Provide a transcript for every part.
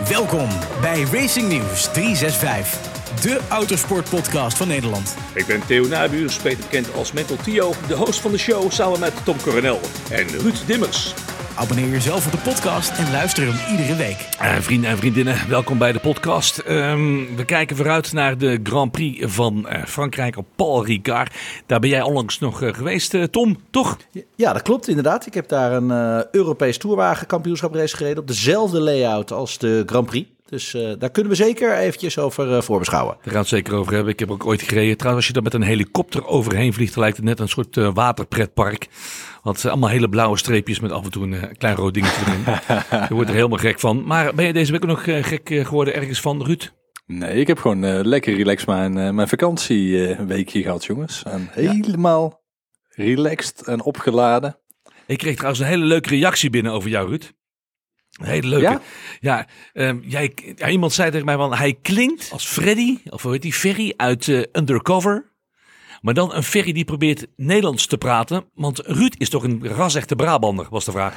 Welkom bij Racing News 365, de autosportpodcast van Nederland. Ik ben Theo Nabuurs, beter bekend als Mental Tio, de host van de show samen met Tom Coronel en Ruud Dimmers. Abonneer jezelf op de podcast en luister hem iedere week. Uh, vrienden en vriendinnen, welkom bij de podcast. Um, we kijken vooruit naar de Grand Prix van uh, Frankrijk op Paul Ricard. Daar ben jij onlangs nog uh, geweest, Tom, toch? Ja, dat klopt inderdaad. Ik heb daar een Europees Tourwagen race gereden op dezelfde layout als de Grand Prix. Dus uh, daar kunnen we zeker eventjes over uh, voorbeschouwen. Daar gaan we het zeker over hebben. Ik heb ook ooit gereden. Trouwens, als je er met een helikopter overheen vliegt, lijkt het net een soort uh, waterpretpark. Want allemaal hele blauwe streepjes met af en toe een klein rood dingetje erin. je wordt er helemaal gek van. Maar ben je deze week ook nog gek geworden ergens van, Ruud? Nee, ik heb gewoon lekker relaxed mijn, mijn vakantieweekje gehad, jongens. En helemaal ja. relaxed en opgeladen. Ik kreeg trouwens een hele leuke reactie binnen over jou, Ruud. Een hele leuke. Ja, ja, um, jij, ja, iemand zei tegen mij van hij klinkt als Freddy, of hoe heet die, Ferry uit uh, Undercover. Maar dan een Ferry die probeert Nederlands te praten. Want Ruud is toch een rasechte Brabander, was de vraag.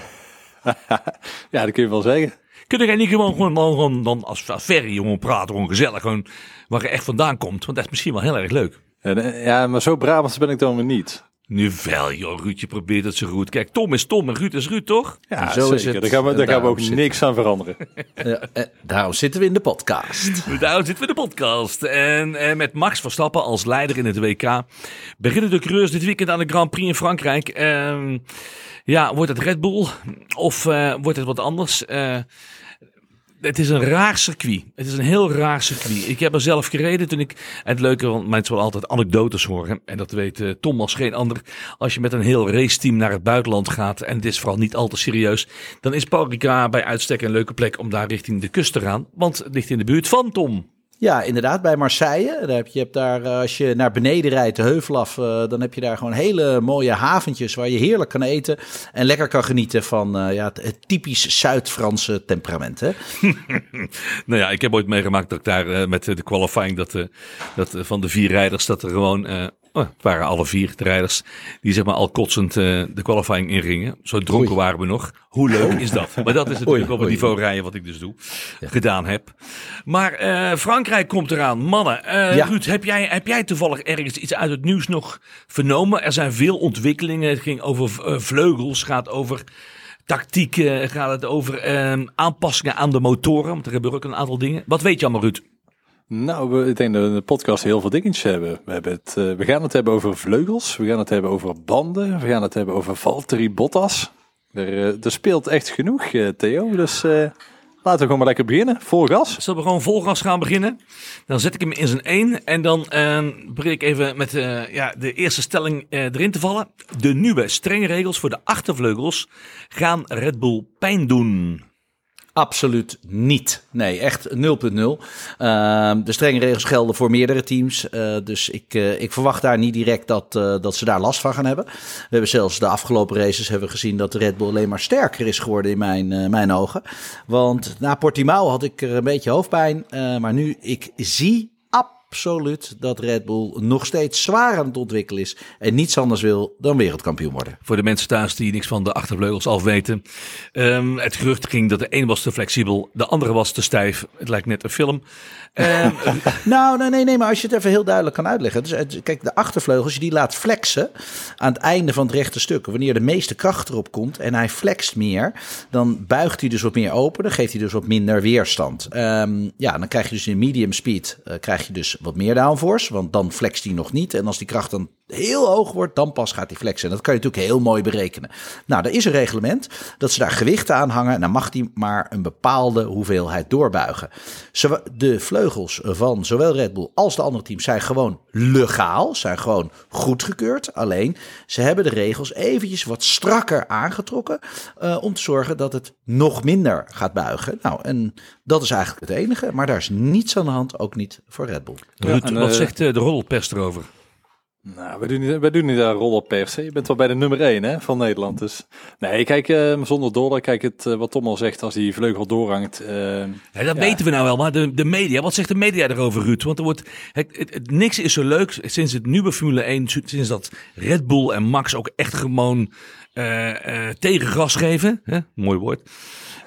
ja, dat kun je wel zeggen. Kun jij niet gewoon, gewoon, gewoon dan als, als Ferry jongen praten, gewoon gezellig, gewoon waar je echt vandaan komt? Want dat is misschien wel heel erg leuk. Ja, maar zo Brabants ben ik dan weer niet. Nu wel, joh. Ruudje probeert het zo goed. Kijk, Tom is Tom en Ruud is Ruud, toch? Ja, zo zeker. is het. Daar gaan we, daar gaan we ook niks aan veranderen. ja, eh, daarom zitten we in de podcast. daarom zitten we in de podcast. En eh, met Max Verstappen als leider in het WK beginnen de coureurs dit weekend aan de Grand Prix in Frankrijk. Uh, ja, wordt het Red Bull of uh, wordt het wat anders? Uh, het is een raar circuit. Het is een heel raar circuit. Ik heb er zelf gereden toen ik. Het leuke, want mensen willen altijd anekdotes horen. En dat weet uh, Tom als geen ander. Als je met een heel raceteam naar het buitenland gaat. En het is vooral niet al te serieus. Dan is Paul bij uitstek een leuke plek om daar richting de kust te gaan. Want het ligt in de buurt van Tom. Ja, inderdaad, bij Marseille. Daar heb je, hebt daar, eh, als je naar beneden rijdt, de heuvel af, uh, dan heb je daar gewoon hele mooie haventjes waar je heerlijk kan eten en lekker kan genieten van ja, het, typisch Zuid-Franse temperament. Hè? nou ja, ik heb ooit meegemaakt dat ik daar met de qualifying, dat, dat van de vier rijders, dat er gewoon het waren alle vier de rijders die zeg maar al kotsend uh, de qualifying inringen. Zo dronken oei. waren we nog. Hoe leuk is dat? Maar dat is natuurlijk oei, op het niveau rijden wat ik dus doe, ja. gedaan heb. Maar uh, Frankrijk komt eraan. Mannen, uh, ja. Ruud, heb jij, heb jij toevallig ergens iets uit het nieuws nog vernomen? Er zijn veel ontwikkelingen. Het ging over vleugels, gaat over tactiek, gaat het over ehm, aanpassingen aan de motoren. Want er gebeuren ook een aantal dingen. Wat weet je allemaal, Ruud? Nou, ik denk dat we in de podcast heel veel dingetjes hebben. We, hebben het, uh, we gaan het hebben over vleugels, we gaan het hebben over banden, we gaan het hebben over Valtteri Bottas. Er, er speelt echt genoeg, uh, Theo. Dus laten we gewoon maar lekker beginnen. Vol gas. Zullen we gewoon vol gas gaan beginnen? Dan zet ik hem in zijn één en dan begin ik even met ja, de eerste stelling erin te vallen. De nieuwe strenge regels voor de achtervleugels gaan Red Bull pijn doen. Absoluut niet. Nee, echt 0.0. Uh, de strenge regels gelden voor meerdere teams. Uh, dus ik, uh, ik verwacht daar niet direct dat, uh, dat ze daar last van gaan hebben. We hebben zelfs de afgelopen races hebben gezien dat de Red Bull alleen maar sterker is geworden in mijn, mijn ogen. Want na Portimao had ik er een beetje hoofdpijn. maar nu, ik zie absoluut dat Red Bull nog steeds zwaar aan het ontwikkelen is. En niets anders wil dan wereldkampioen worden. Voor de mensen thuis die niks van de achtervleugels af weten. Um, het gerucht ging dat de een was te flexibel, de andere was te stijf. Het lijkt net een film. Um, nou, nee, nee, nee, maar als je het even heel duidelijk kan uitleggen. Dus, kijk, de achtervleugels, je die laat flexen aan het einde van het rechte stuk. Wanneer de meeste kracht erop komt en hij flext meer, dan buigt hij dus wat meer open. Dan geeft hij dus wat minder weerstand. Um, ja, dan krijg je dus in medium speed, uh, krijg je dus wat meer downforce. Want dan flext hij nog niet. En als die kracht dan heel hoog wordt, dan pas gaat hij flexen. En dat kan je natuurlijk heel mooi berekenen. Nou, er is een reglement dat ze daar gewichten aan hangen. En dan mag hij maar een bepaalde hoeveelheid doorbuigen. De vleugels van zowel Red Bull als de andere teams zijn gewoon legaal. Zijn gewoon goedgekeurd. Alleen, ze hebben de regels eventjes wat strakker aangetrokken. Uh, om te zorgen dat het nog minder gaat buigen. Nou, en dat is eigenlijk het enige. Maar daar is niets aan de hand, ook niet voor Red Bull. Ruud, wat uh, zegt de roddelpers erover? Nou, we doen niet, we doen niet aan rollen per se. Je bent wel bij de nummer 1 hè, van Nederland. Dus nee, kijk, uh, zonder dolle, kijk het, uh, wat Tom al zegt, als die vleugel doorhangt. Uh, ja, dat ja. weten we nou wel, maar de, de media, wat zegt de media erover, Ruud? Want er wordt, het, het, het, niks is zo leuk sinds het nieuwe Formule 1, sinds dat Red Bull en Max ook echt gewoon tegen gas geven. Hè? Mooi woord.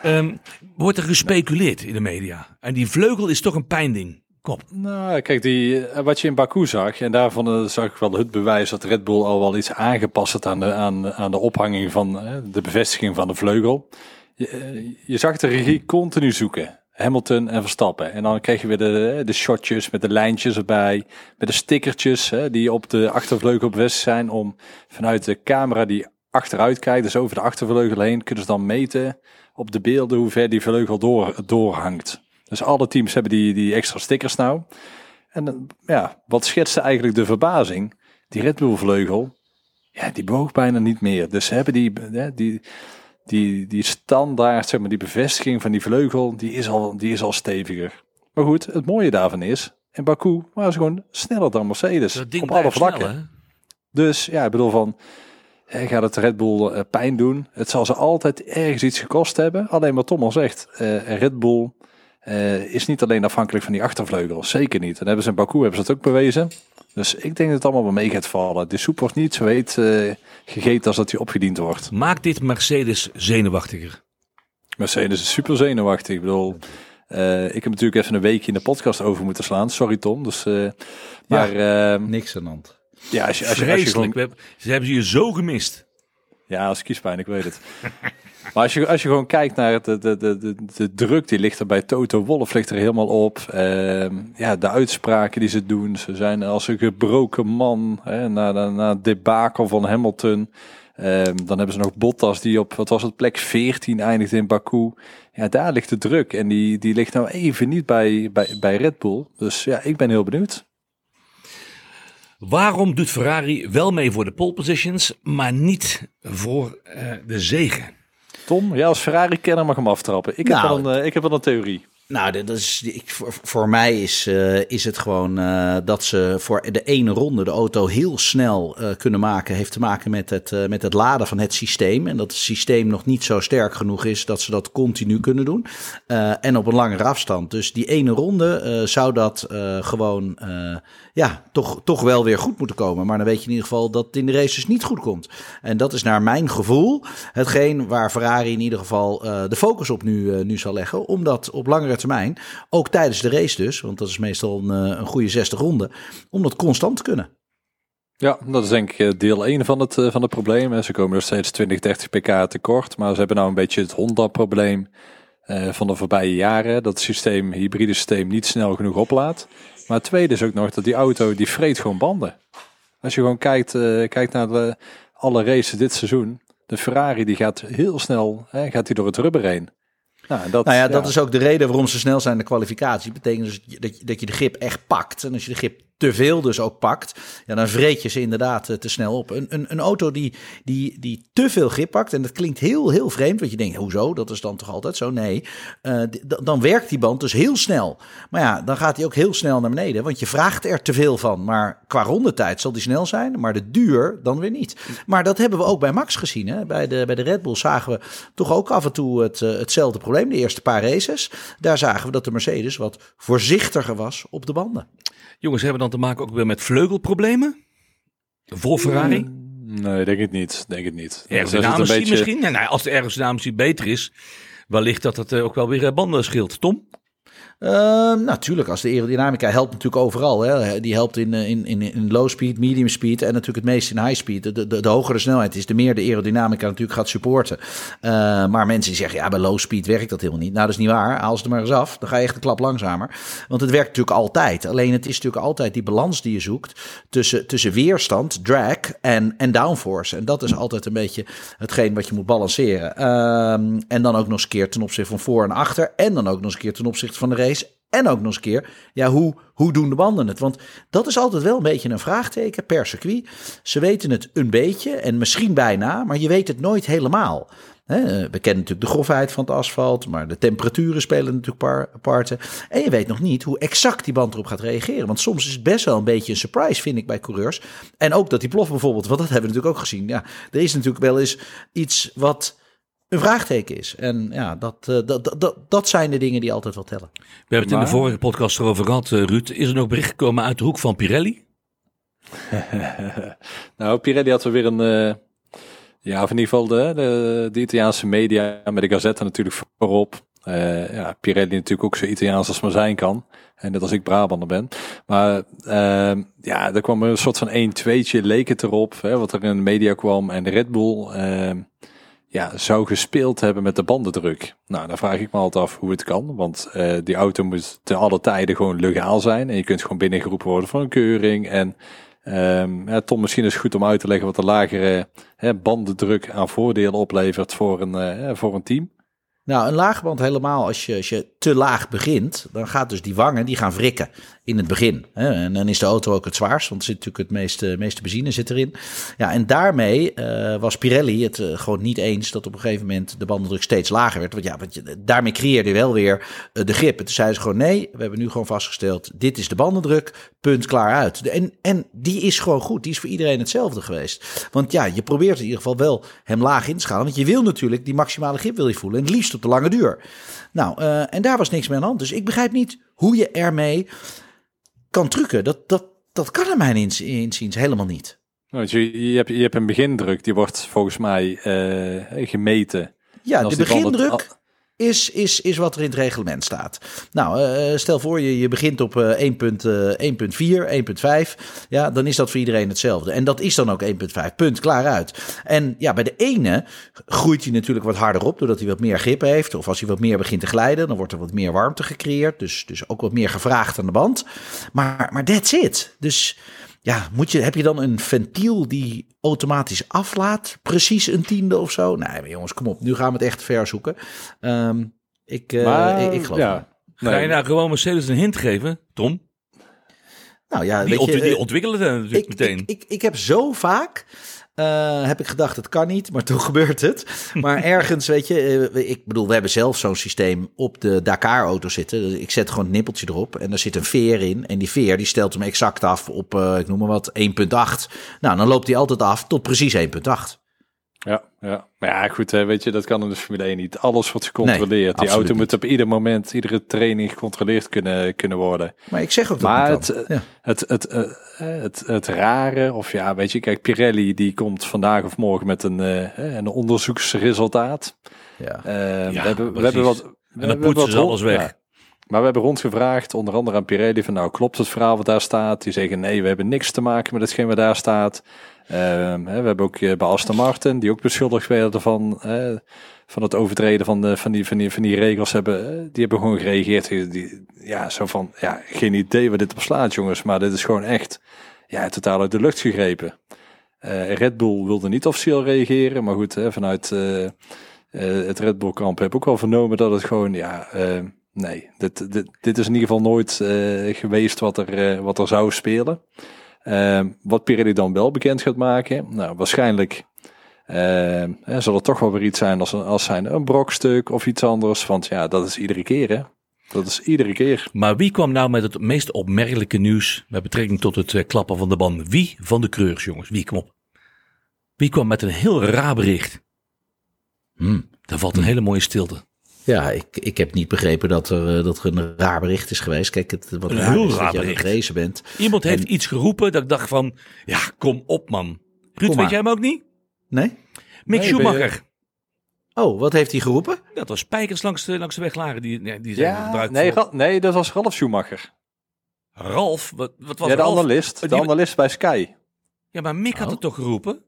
Ehm, wordt er gespeculeerd in de media. En die vleugel is toch een pijnding. Nou, kijk, die, eh, wat je in Baku zag, en daarvan eh, zag ik wel het bewijs dat Red Bull al wel iets aangepast had aan de, aan, aan de ophanging van eh, de bevestiging van de vleugel. Je, je zag de regie continu zoeken. Hamilton en Verstappen. En dan kreeg je weer de, de shotjes met de lijntjes erbij. Met de stickertjes hè, die op de achtervleugel bevestigd zijn. Om vanuit de camera die achteruit kijkt, dus over de achtervleugel heen, kunnen ze dan meten op de beelden hoe ver die vleugel door, doorhangt. Dus alle teams hebben die, die extra stickers nou. En eh, ja, wat schetste eigenlijk de verbazing? Die Red Bull vleugel, ja, die bewoog bijna niet meer. Dus ze hebben die, die, die, die standaard, zeg maar, die bevestiging van die vleugel, die is al, die is al steviger. Maar goed, het mooie daarvan is, in Baku waren ze gewoon sneller dan Mercedes. Op alle vlakken. snel? Dus ja, ik bedoel van, gaat het Red Bull eh, pijn doen? Het zal ze altijd ergens iets gekost hebben. Alleen wat Tom al zegt, eh, Red Bull eh, is niet alleen afhankelijk van die achtervleugel. Zeker niet. En hebben ze in Baku hebben ze dat ook bewezen. Dus ik denk dat het allemaal wel mee gaat vallen. De soep wordt niet zo heet eh, gegeten als dat die opgediend wordt. Maakt dit Mercedes zenuwachtiger? Mercedes is super zenuwachtig. Ik bedoel, eh, ik heb natuurlijk even een weekje in de podcast over moeten slaan. Sorry Tom. Dus, maar ja, Niks aan de hand. ja, als je, als je, als je gewoon, Ze hebben ze je zo gemist. ja, als kiespijn, ik weet het. maar als je, als je gewoon kijkt naar de, de, de, de, druk die ligt er bij Toto Wolff ligt er helemaal op. Ehm, ja, de uitspraken die ze doen. Ze zijn als een gebroken man. Na, na, na het debakel van Hamilton. Ehm, dan hebben ze nog Bottas die op, wat was het, plek 14 eindigt in Baku. Ja, daar ligt de druk. En die, die ligt nou even niet bij, bij, bij Red Bull. Dus ja, ik ben heel benieuwd. Waarom doet Ferrari wel mee voor de pole positions, maar niet voor eh, de zegen? Tom, jij als Ferrari-kenner mag hem aftrappen. Ik heb, Nou, wel een, eh, ik heb wel een theorie. Nou, dat is, ik, voor, mij is, eh, is het gewoon eh, dat ze voor de ene ronde de auto heel snel eh, kunnen maken. Heeft te maken met het, met het laden van het systeem. En dat het systeem nog niet zo sterk genoeg is dat ze dat continu kunnen doen. En op een langere afstand. Dus die ene ronde zou dat gewoon ja, toch, toch wel weer goed moeten komen. Maar dan weet je in ieder geval dat het in de races niet goed komt. En dat is naar mijn gevoel hetgeen waar Ferrari in ieder geval de focus op nu, nu zal leggen. Om dat op langere termijn, ook tijdens de race dus, want dat is meestal een, eh, een goede 60 ronden, om dat constant te kunnen. Ja, dat is denk ik eh, deel 1 van het, eh, van het probleem. Ze komen nog steeds 20, 30 pk tekort. Maar ze hebben nou een beetje het Honda-probleem van de voorbije jaren. Dat het systeem, hybride systeem niet snel genoeg oplaadt. Maar het tweede is ook nog dat die auto, die vreet gewoon banden. Als je gewoon kijkt, kijkt naar de, alle races dit seizoen. De Ferrari die gaat heel snel, hè, gaat die door het rubber heen. Nou, dat, Nou ja, dat is ook de reden waarom ze snel zijn in de kwalificatie. Betekent dus dat je, dat je de grip echt pakt. En als je de grip te veel dus ook pakt, ja, dan vreet je ze inderdaad eh, te snel op. Een, een, een auto die, die, die te veel grip pakt, en dat klinkt heel, heel vreemd, want je denkt, hoezo? Dat is dan toch altijd zo? Nee, d- dan werkt die band dus heel snel. Maar ja, dan gaat hij ook heel snel naar beneden, want je vraagt er te veel van. Maar qua rondetijd zal die snel zijn, maar de duur dan weer niet. Maar dat hebben we ook bij Max gezien. Hè? Bij, de, bij de Red Bull zagen we toch ook af en toe het, eh, hetzelfde probleem. De eerste paar races, daar zagen we dat de Mercedes wat voorzichtiger was op de banden. Jongens, hebben we dan te maken ook weer met vleugelproblemen? Voor Ferrari? Nee, denk ik niet. Denk het niet. Dus Ergens beetje- misschien? Ja, nou, als de ergens dynamisch beter is, wellicht dat het eh, ook wel weer eh, banden scheelt. Tom? Ehm, natuurlijk, als de aerodynamica helpt natuurlijk overal. Hè. Die helpt in, eh, in, in, in low speed, medium speed en natuurlijk het meest in high speed. De, de, de hogere snelheid is, de meer de aerodynamica natuurlijk gaat supporten. Eh, maar mensen zeggen, ja, bij low speed werkt dat helemaal niet. Nou, dat is niet waar. Haal ze er maar eens af. Dan ga je echt een klap langzamer. Want het werkt natuurlijk altijd. Alleen het is natuurlijk altijd die balans die je zoekt tussen, tussen weerstand, drag en, en downforce. En dat is altijd een beetje hetgeen wat je moet balanceren. Ehm, en dan ook nog eens een keer ten opzichte van voor en achter. En dan ook nog eens een keer ten opzichte van de race. En ook nog eens een keer, ja, hoe, hoe doen de banden het? Want dat is altijd wel een beetje een vraagteken per circuit. Ze weten het een beetje en misschien bijna, maar je weet het nooit helemaal. Hè, we kennen natuurlijk de grofheid van het asfalt, maar de temperaturen spelen natuurlijk par, parten. En je weet nog niet hoe exact die band erop gaat reageren. Want soms is het best wel een beetje een surprise, vind ik, bij coureurs. En ook dat die plof bijvoorbeeld, want dat hebben we natuurlijk ook gezien. Ja, er is natuurlijk wel eens iets wat een vraagteken is. En ja, dat, eh, dat, dat, dat, dat zijn de dingen die altijd wel tellen. We hebben het in de vorige podcast erover gehad, eh, Ruud. Is er nog bericht gekomen uit de hoek van Pirelli? nou, Pirelli had er weer een, eh, Ja, of in ieder geval de, de, de Italiaanse media met de Gazzetta natuurlijk voorop. Uh, ja, Pirelli natuurlijk ook zo Italiaans als maar zijn kan. En net als ik Brabander ben. Maar uh, ja, er kwam een soort van 1-2'tje leek het erop. Hè, wat er in de media kwam. En de Red Bull uh, ja, zou gespeeld hebben met de bandendruk. Nou, dan vraag ik me altijd af hoe het kan. Want uh, die auto moet te alle tijden gewoon legaal zijn. En je kunt gewoon binnengeroepen worden voor een keuring. En um, ja, Tom, misschien is het goed om uit te leggen wat de lagere hè, bandendruk aan voordelen oplevert voor een, uh, voor een team. Nou, een laagband helemaal, als je, als je te laag begint, dan gaat dus die wangen, die gaan wrikken in het begin. En dan is de auto ook het zwaarst, want er zit natuurlijk het meeste, meeste benzine zit erin. Ja, en daarmee uh, was Pirelli het uh, gewoon niet eens dat op een gegeven moment de bandendruk steeds lager werd. Want ja, want je, daarmee creëerde je wel weer uh, de grip. En toen ze gewoon nee, we hebben nu gewoon vastgesteld, dit is de bandendruk, punt, klaar uit. En, en die is gewoon goed, die is voor iedereen hetzelfde geweest. Want ja, je probeert in ieder geval wel hem laag in te schalen, want je wil natuurlijk die maximale grip wil je voelen. En het liefst op de lange duur. Nou, en daar was niks meer aan hand. Dus ik begrijp niet hoe je ermee kan trucken. Dat, dat, dat kan er mijn inziens helemaal niet. Nou, je, je, hebt, je hebt een begindruk, die wordt volgens mij uh, gemeten. Ja, de begindruk is, is, is wat er in het reglement staat. Nou, uh, stel voor je, je begint op uh, 1.4, 1.5. Ja, dan is dat voor iedereen hetzelfde. En dat is dan ook 1.5. Punt, klaar uit. En ja, bij de ene groeit hij natuurlijk wat harder op, doordat hij wat meer grip heeft. Of als hij wat meer begint te glijden, dan wordt er wat meer warmte gecreëerd. Dus, dus ook wat meer gevraagd aan de band. Maar, maar that's it. Dus ja, moet je, heb je dan een ventiel die automatisch aflaat? Precies een tiende of zo? Nee, maar jongens, kom op. Nu gaan we het echt ver zoeken. Um, ik, uh, maar, ik, ik, geloof ja. Nee. Ga je nou gewoon Mercedes een hint geven, Tom? Nou ja, die, weet je, die ontwikkelen het natuurlijk ik, meteen. Ik, ik, ik heb zo vaak uh, heb ik gedacht, het kan niet, maar toen gebeurt het. Maar ergens, weet je, uh, ik bedoel, we hebben zelf zo'n systeem op de Dakar-auto zitten. Dus ik zet gewoon een nippeltje erop en daar zit een veer in. En die veer die stelt hem exact af op, uh, ik noem maar wat, 1.8. Nou, dan loopt hij altijd af tot precies 1.8. Ja, ja. Maar ja, goed, weet je, dat kan in de Formule 1 niet. Alles wordt gecontroleerd. Nee, die auto moet op ieder moment, iedere training gecontroleerd kunnen, kunnen worden. Maar ik zeg ook dat Maar het, ja. het, het, het, het, het, rare, of ja, weet je, kijk, Pirelli die komt vandaag of morgen met een, een onderzoeksresultaat. Ja, uh, ja we, hebben, we hebben wat... We en dan poetsen ze alles weg. Ja. Maar we hebben rondgevraagd, onder andere aan Pirelli, van nou klopt het verhaal wat daar staat? Die zeggen nee, we hebben niks te maken met hetgeen wat daar staat. Hè, we hebben ook uh, bij Aston Martin, die ook beschuldigd werden van, van het overtreden van, van, die, van, die, van die regels, hebben, uh, die hebben gewoon gereageerd. Die, ja, zo van, ja, geen idee waar dit op slaat, jongens, maar dit is gewoon echt ja, totaal uit de lucht gegrepen. Red Bull wilde niet officieel reageren, maar goed, hè, vanuit het Red Bull kamp heb ik ook wel vernomen dat het gewoon, ja, nee, dit, dit, dit is in ieder geval nooit geweest wat er, wat er zou spelen. Uh, wat Pirelli dan wel bekend gaat maken, nou waarschijnlijk uh, zal het toch wel weer iets zijn als, als zijn een brokstuk of iets anders. Want ja, dat is iedere keer hè. Dat is iedere keer. Maar wie kwam nou met het meest opmerkelijke nieuws met betrekking tot het uh, klappen van de band? Wie van de creurs, jongens? Wie kwam op? Wie kwam met een heel raar bericht? Hmm, daar valt een hele mooie stilte. Ja, ik, ik heb niet begrepen dat er, dat er een raar bericht is geweest. Kijk, het, wat Een raar heel is raar dat je bericht. gerezen bent. Iemand heeft En- iets geroepen dat ik dacht van, ja, kom op man. Ruud, weet jij hem ook niet? Nee? Mick Nee, Schumacher. Oh, wat heeft hij geroepen? Dat was spijkers langs de, langs de weg lagen die, die zijn Ja, gebruikt nee, voor- nee, dat was Ralf Schumacher. Ralf, wat, wat was ja, de Ralf? analist. De Die- analist bij Sky. Ja, maar Mick had Oh. het toch geroepen?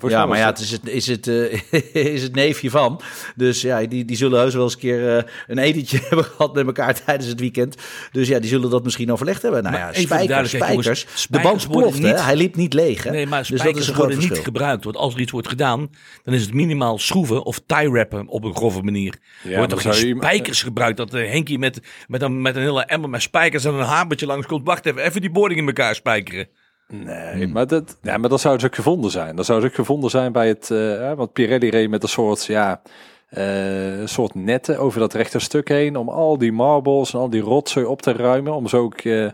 Nee, Ja, maar ja, het is het, is het, eh, is het neefje van. Dus ja, die, die zullen heus wel eens een keer eh, een etentje hebben gehad met elkaar tijdens het weekend. Dus ja, die zullen dat misschien overlegd hebben. Nou Maar ja, spijkers, spijkers. De band niet- hij liep niet leeg. Hè? Nee, maar dus dat spijkers is een groot worden niet gebruikt. Want als er iets wordt gedaan, dan is het minimaal schroeven of tie-rappen op een grove manier. Ja, er wordt toch geen je- spijkers gebruikt? Dat uh, Henkie met, met, een, met een hele emmer met spijkers en een hamertje langs komt. Wacht even, even die boarding in elkaar spijkeren. Nee, maar, dat, ja, maar dat zou dus ook gevonden zijn. Dat zou dus ook gevonden zijn bij het... eh, want Pirelli reed met een soort, ja, eh, een soort netten over dat rechte stuk heen... om al die marbles en al die rotzooi op te ruimen... om zo ook eh,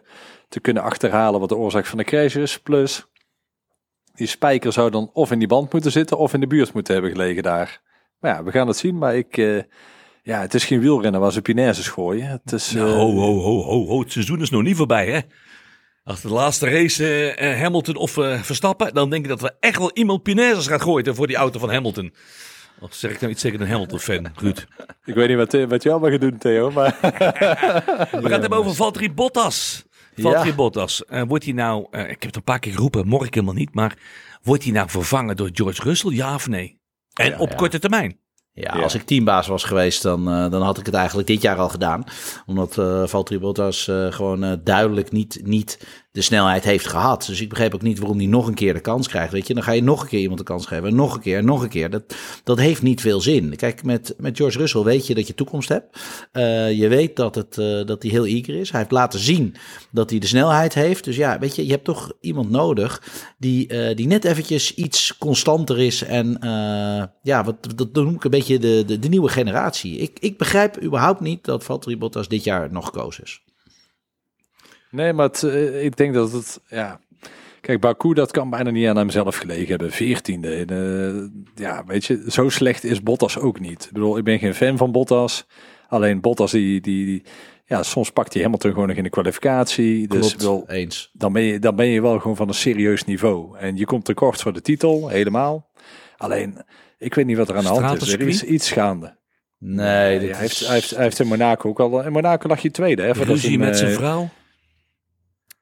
te kunnen achterhalen wat de oorzaak van de crash is. Plus, die spijker zou dan of in die band moeten zitten... of in de buurt moeten hebben gelegen daar. Maar ja, we gaan het zien. Maar ik... eh, ja, het is geen wielrennen waar ze pinaises gooien. Het is... Nou, eh, ho, ho, ho, ho, ho. Het seizoen is nog niet voorbij, hè? Als de laatste race uh, Hamilton of uh, Verstappen, dan denk ik dat we echt wel iemand Pinezes gaat gooien voor die auto van Hamilton. Of zeg ik nou iets tegen een Hamilton-fan, Ruud? Ik weet niet wat, wat je allemaal gaat doen, Theo, maar... we gaan het hebben over Valtteri Bottas. Valtteri ja. Bottas, uh, wordt hij nou, ik heb het een paar keer geroepen, morgen helemaal niet, maar wordt hij nou vervangen door George Russell, ja of nee? En ja, op korte termijn? Ja, als ik teambaas was geweest, dan, uh, dan had ik het eigenlijk dit jaar al gedaan. Omdat uh, Valtteri Bottas uh, gewoon duidelijk niet, niet de snelheid heeft gehad. Dus ik begreep ook niet waarom hij nog een keer de kans krijgt. Weet je, dan ga je nog een keer iemand de kans geven. En nog een keer nog een keer. Dat, dat heeft niet veel zin. Kijk, met, met George Russell weet je dat je toekomst hebt. Uh, je weet dat, het, uh, dat hij heel eager is. Hij heeft laten zien dat hij de snelheid heeft. Dus ja, weet je, je hebt toch iemand nodig die, uh, die net eventjes iets constanter is. En ja, wat, dat noem ik een beetje de, de, de nieuwe generatie. Ik, ik begrijp überhaupt niet dat Valtteri Bottas dit jaar nog gekozen is. Nee, maar het, uh, ik denk dat het, ja... Kijk, Baku, dat kan bijna niet aan hemzelf gelegen hebben. Veertiende. Uh, ja, weet je, zo slecht is Bottas ook niet. Ik bedoel, ik ben geen fan van Bottas. Alleen Bottas, die, die, die ja, soms pakt hij Hamilton gewoon nog in de kwalificatie. Dus wel, eens. Dan ben, je, dan ben je wel gewoon van een serieus niveau. En je komt tekort voor de titel, helemaal. Alleen, ik weet niet wat er aan de hand is. Er is iets gaande. Nee, hij, is... heeft, hij, heeft, hij heeft in Monaco ook al... In Monaco lag je tweede. Hè, Ruzie met zijn vrouw.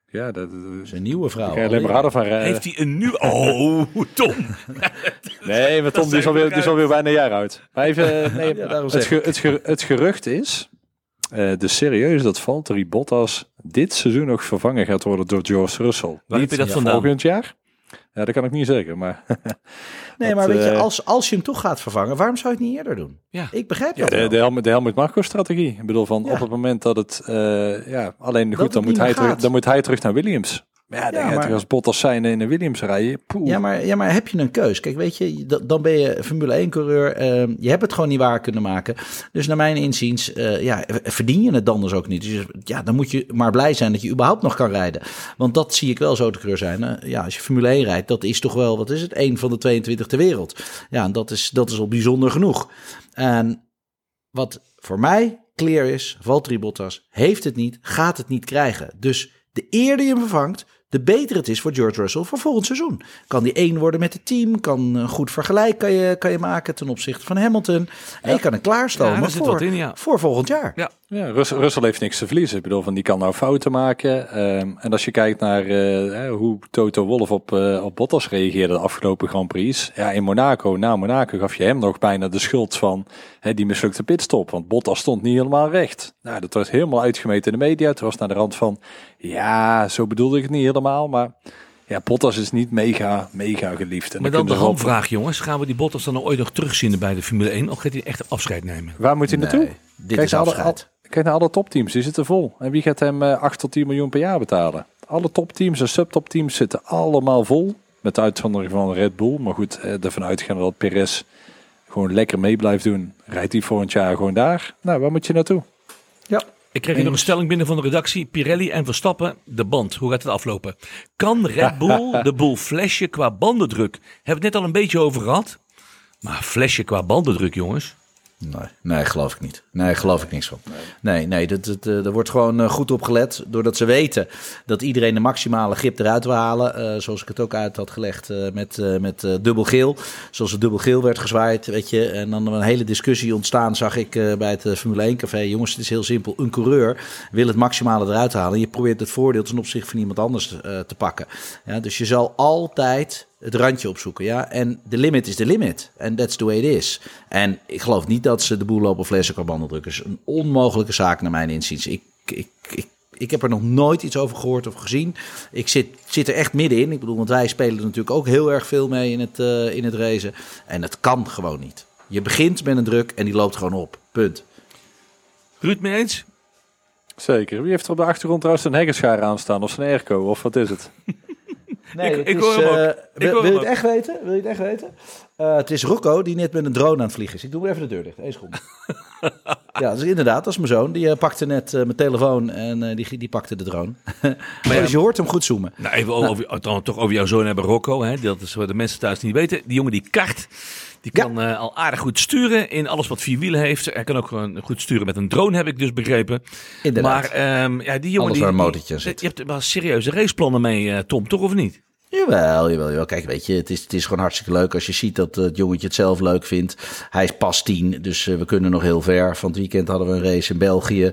Ja, dat is een nieuwe vrouw. Ik alleen maar van rijden. Heeft hij een nieuwe? Oh, Tom. nee, maar Tom die is, alweer, die is alweer bijna een jaar oud. Maar even, nee, ja, het, ge, het, ge, het, gerucht is, uh, de serieus dat Valtteri Bottas dit seizoen nog vervangen gaat worden door George Russell. Waar Niet heb je dat vandaan? Volgend jaar? Ja, dat kan ik niet zeggen, maar... nee, maar weet je, als, als je hem toch gaat vervangen, waarom zou je het niet eerder doen? Ja. Ik begrijp ja, de, de, Helmut, de Helmut Marco-strategie. Ik bedoel, van op het moment dat het... Uh, ja, alleen goed, dan moet, hij terug, dan moet hij terug naar Williams. Ja, ja maar, als Bottas zijn in de Williams rijden. Ja maar, ja, maar heb je een keus? Kijk, weet je, dan ben je Formule 1-coureur. Uh, ehm, je hebt het gewoon niet waar kunnen maken. Dus naar mijn inziens, uh, ja, verdien je het dan dus ook niet. Dus ja, dan moet je maar blij zijn dat je überhaupt nog kan rijden. Want dat zie ik wel zo te coureur zijn. Uh, ja, als je Formule 1 rijdt, dat is toch wel, wat is het, één van de 22 ter wereld. Ja, en dat is, dat is al bijzonder genoeg. En wat voor mij clear is, Valtteri Bottas heeft het niet, gaat het niet krijgen. Dus de eerder je hem vervangt, de beter het is voor George Russell voor volgend seizoen. Kan die één worden met het team, kan een goed vergelijk kan je, kan je maken ten opzichte van Hamilton. En je kan een klaarstomen ja, voor, in, ja. voor volgend jaar. Ja, ja Russell, Russell, heeft niks te verliezen. Ik bedoel, van die kan nou fouten maken. Um, en als je kijkt naar uh, hoe Toto Wolff op, uh, op Bottas reageerde de afgelopen Grand Prix. Ja, in Monaco, na Monaco gaf je hem nog bijna de schuld van hè, die mislukte pitstop. Want Bottas stond niet helemaal recht. Nou, dat werd helemaal uitgemeten in de media. Het was naar de rand van, ja, zo bedoelde ik het niet helemaal. Maar ja, Bottas is niet mega, mega geliefd. En maar dan, de hamvraag, jongens. Gaan we die Bottas dan ooit nog terugzien bij de Formule 1? Of gaat hij echt afscheid nemen? Waar moet hij naartoe? Dit Kijk, is afscheid. Alle, al, kijk naar alle topteams. Die zitten vol. En wie gaat hem uh, eh, 8 tot 10 miljoen per jaar betalen? Alle topteams en subtopteams zitten allemaal vol. Met uitzondering van Red Bull. Maar goed, eh, ervan uitgaan dat Perez gewoon lekker mee blijft doen. Rijdt hij volgend jaar gewoon daar? Nou, waar moet je naartoe? Ja. Ik kreeg hier nog een stelling binnen van de redactie. Pirelli en Verstappen, de band. Hoe gaat het aflopen? Kan Red Bull de boel flesje qua bandendruk? Hebben we het net al een beetje over gehad. Maar flesje qua bandendruk, jongens. Nee, nee, geloof ik niet. Nee, geloof ik niks van. Nee, nee, dat, dat, er wordt gewoon eh, goed op gelet. Doordat ze weten dat iedereen de maximale grip eruit wil halen. Uh, zoals ik het ook uit had gelegd uh, met, uh, met dubbel geel. Zoals het dubbel geel werd gezwaaid, weet je. En dan een hele discussie ontstaan, zag ik bij het Formule 1 café. Jongens, het is heel simpel. Een coureur wil het maximale eruit halen. Je probeert het voordeel ten opzichte van iemand anders te pakken. Ja, dus je zal altijd het randje opzoeken. Ja? En de limit is de limit. En that's the way it is. En ik geloof niet dat ze de boel lopen flessen is een onmogelijke zaak naar mijn inziens. Ik, ik, ik, ik heb er nog nooit iets over gehoord of gezien. Ik zit, zit er echt middenin. Ik bedoel, want wij spelen natuurlijk ook heel erg veel mee in het, uh, in het racen. En het kan gewoon niet. Je begint met een druk en die loopt gewoon op. Punt. Ruud, mee eens? Zeker. Wie heeft er op de achtergrond trouwens een heggenschaar aanstaan? Of zijn airco? Of wat is het? Nee, ik, ik hoor hem ook. Uh, wil, wil je het echt weten? Wil je het echt weten? Uh, het is Rocco die net met een drone aan het vliegen is. Ik doe even de deur dicht. Eén seconde. ja, dus inderdaad, dat is mijn zoon. Die uh, pakte net mijn telefoon en die, die pakte de drone. maar ja, dus je hoort hem goed zoomen. Nou, even nou. Over, dan toch over jouw zoon hebben, Rocco. Hè? Dat is wat de mensen thuis niet weten. Die jongen die kart Die kan eh, al aardig goed sturen in alles wat vier wielen heeft. Hij kan ook gewoon goed sturen met een drone, heb ik dus begrepen. Inderdaad. Maar ehm, ja, die jongen Alles die, een die- motortje in zit. Je hebt wel serieuze raceplannen mee, eh, Tom, toch of niet? Jawel, jawel, jawel. Kijk, weet je, het is, het is gewoon hartstikke leuk als je ziet dat het jongetje het zelf leuk vindt. Hij is pas tien, dus eh, we kunnen nog heel ver. Van het weekend hadden we een race in België.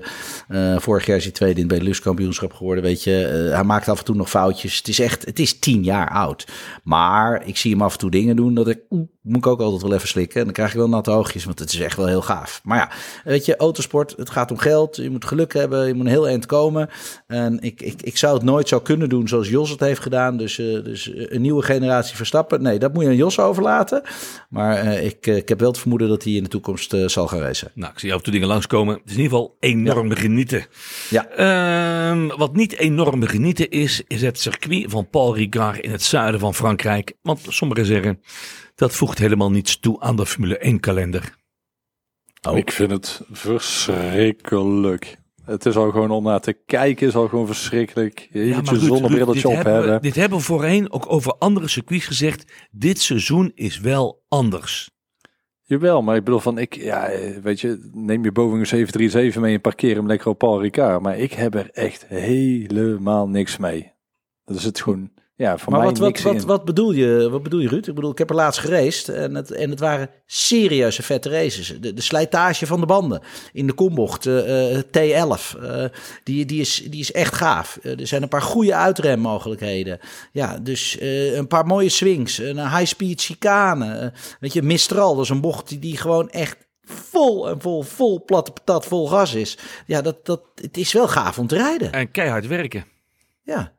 Vorig jaar is hij tweede in het Benelux kampioenschap geworden, weet je. Hij maakt af en toe nog foutjes. Het is echt, het is tien jaar oud. Maar ik zie hem af en toe dingen doen dat ik, oeh, moet ik ook altijd wel even slikken. En dan krijg ik wel natte oogjes, want het is echt wel heel gaaf. Maar ja, weet je, autosport, het gaat om geld. Je moet geluk hebben, je moet een heel eind komen. En ik, ik, ik zou het nooit zo kunnen doen zoals Jos het heeft gedaan. Dus, eh, dus een nieuwe generatie Verstappen. Nee, dat moet je aan Jos overlaten. Maar eh, ik, eh, ik heb wel het vermoeden dat hij in de toekomst eh, zal gaan racen. Nou, ik zie af en toe dingen langskomen. Het is in ieder geval enorm genieten. Ja. Ehm, wat niet enorm genieten is, is het circuit van Paul Ricard in het zuiden van Frankrijk. Want sommigen zeggen, dat voegt helemaal niets toe aan de Formule 1 kalender. Oh. Ik vind het verschrikkelijk. Het is al gewoon om naar te kijken, is al gewoon verschrikkelijk. Je moet je zonnebrilletje op hebben we- dit hebben we voorheen ook over andere circuits gezegd. Dit seizoen is wel anders. Jawel, maar ik bedoel van, ik, ja, weet je, neem je Boeing 737 mee en parkeer hem lekker op Paul Ricard. Maar ik heb er echt helemaal niks mee. Dat is het gewoon, ja, voor Maar mij wat, wat, wat, wat, bedoel je, wat bedoel je, Ruud? Ik bedoel, ik heb er laatst geraced en het, en het waren serieuze vette races. De, de slijtage van de banden in de kombocht, eh, eh, T11, eh, die, die, is, die is echt gaaf. Er zijn een paar goede uitremmogelijkheden. Ja, dus eh, een paar mooie swings, een high-speed chicane. weet je, Mistral, dat is een bocht die, die gewoon echt vol en vol, vol platte patat, vol gas is. Ja, dat, dat, het is wel gaaf om te rijden. En keihard werken. Ja.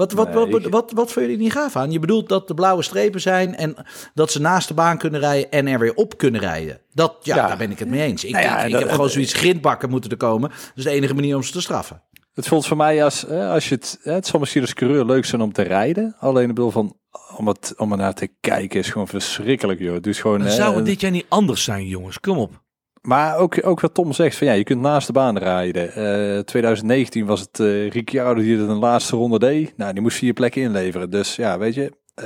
Wat, wat, wat, wat, wat, wat vind je er niet gaaf aan? Je bedoelt dat de blauwe strepen zijn en dat ze naast de baan kunnen rijden en er weer op kunnen rijden. Dat, ja, Ja. daar ben ik het mee eens. Ik, Nou ja, ik, ik dat- heb gewoon zoiets grindbakken moeten er komen. Dat is de enige manier om ze te straffen. Het voelt voor mij als, als je het, het zal misschien als coureur leuk zijn om te rijden. Alleen ik bedoel van, om, het, om er naar te kijken is gewoon verschrikkelijk, joh. Dus gewoon, Zou het dit jaar niet anders zijn, jongens? Kom op. Maar ook, ook wat Tom zegt, van ja, je kunt naast de baan rijden. Eh 2019 was het eh Ricciardo die het een laatste ronde deed. Nou, die moest vier plekken inleveren. Dus ja, weet je, eh,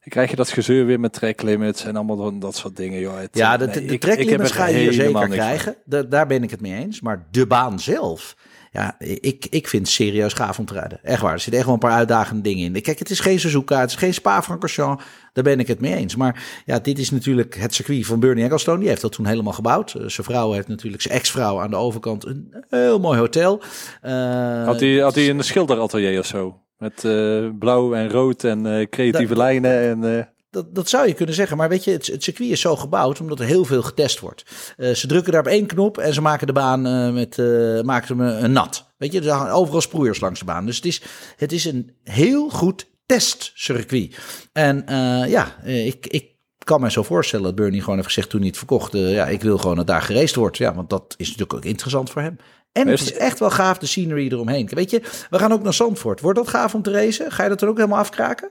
dan krijg je dat gezeur weer met tracklimits en allemaal dat- dat soort dingen. Joh. Het, Ja, de, nee, de heb er ga je hier zeker krijgen. Da- daar ben ik het mee eens. Maar de baan zelf, ja, ik, ik vind het serieus gaaf om te rijden. Echt waar, er zitten echt wel een paar uitdagende dingen in. Kijk, het is geen Suzuka, het is geen Spa-Francorchamps. Daar ben ik het mee eens. Maar ja, dit is natuurlijk het circuit van Bernie Ecclestone. Die heeft dat toen helemaal gebouwd. Eh, zijn vrouw heeft natuurlijk zijn ex-vrouw aan de overkant een heel mooi hotel. Eh, Had hij, had hij een schilderatelier of zo? Met eh, blauw en rood en creatieve Dat- lijnen. En, Dat, dat zou je kunnen zeggen. Maar weet je, het, het circuit is zo gebouwd omdat er heel veel getest wordt. Eh, ze drukken daar op één knop en ze maken de baan eh, met, eh, maken hem eh, nat. Weet je, er hangen overal sproeiers langs de baan. Dus het is, het is een heel goed testcircuit. En ja, ik, ik kan me zo voorstellen dat Bernie gewoon heeft gezegd toen hij het verkocht. ja, ik wil gewoon dat daar gereest wordt. Ja, want dat is natuurlijk ook interessant voor hem. En het is echt wel gaaf de scenery eromheen. Weet je, we gaan ook naar Zandvoort. Wordt dat gaaf om te racen? Ga je dat er ook helemaal afkraken?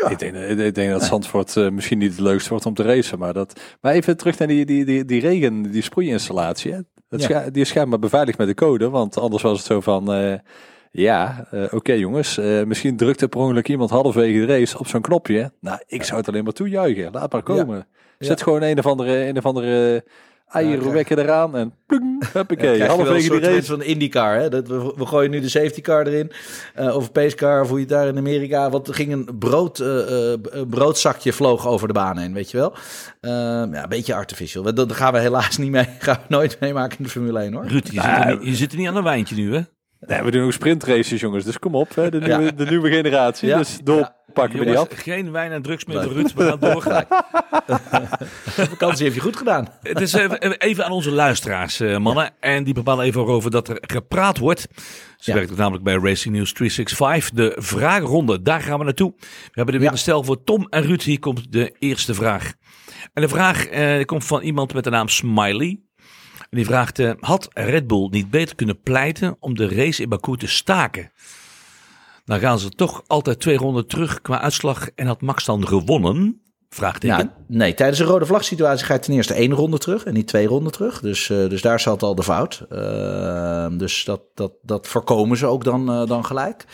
Ja. Ik denk, ik denk dat Zandvoort eh, misschien niet het leukste wordt om te racen. Maar, dat, maar even terug naar die, die, die, die regen, die sproeiinstallatie. Hè. Ja. die is schijnbaar beveiligd met de code. Want anders was het zo van... eh, ja, eh, oké jongens. eh, misschien drukte per ongeluk iemand halverwege de race op zo'n knopje. Nou, ik zou het alleen maar toejuichen. Laat maar komen. Zet gewoon een of andere, een of andere eierwekker eraan. En ploeng, huppakee. Ja, halverwege die race. van de IndyCar. Hè? Dat we, we gooien nu de safety car erin. eh, of pace car, of hoe je het daar in Amerika... Want er ging een, brood, eh, eh, broodzakje vloog over de baan heen, weet je wel. Ehm, ja, een beetje artificial. Dat, dat gaan we helaas niet mee. Gaan we nooit meemaken in de Formule 1, hoor. Ruud, je, zit er niet, je zit er niet aan een wijntje nu, hè? Nee, we doen ook sprintraces jongens. Dus kom op. Hè, de, Ja. nieuwe, de nieuwe generatie. Ja. Dus doorpakken we die af. Geen wijn en drugs meer, Ruud. We gaan doorgaan. vakantie heeft je goed gedaan. Het is even, even aan onze luisteraars, eh, mannen. En die bepalen even over dat er gepraat wordt. Ze Ja. werkt namelijk bij Racing News 365. De vraagronde, daar gaan we naartoe. We hebben er weer Ja. een stel voor Tom en Ruud. Hier komt de eerste vraag. En de vraag eh, komt van iemand met de naam Smiley. En die vraagt, eh, had Red Bull niet beter kunnen pleiten om de race in Baku te staken? Dan gaan ze toch altijd twee ronden terug qua uitslag en had Max dan gewonnen? Vraagteken. Ja, nee, tijdens een rode vlag situatie ga je ten eerste één ronde terug en niet twee ronden terug. Dus, eh, dus daar zat al de fout. Ehm, dus dat, dat, dat voorkomen ze ook dan, eh, dan gelijk.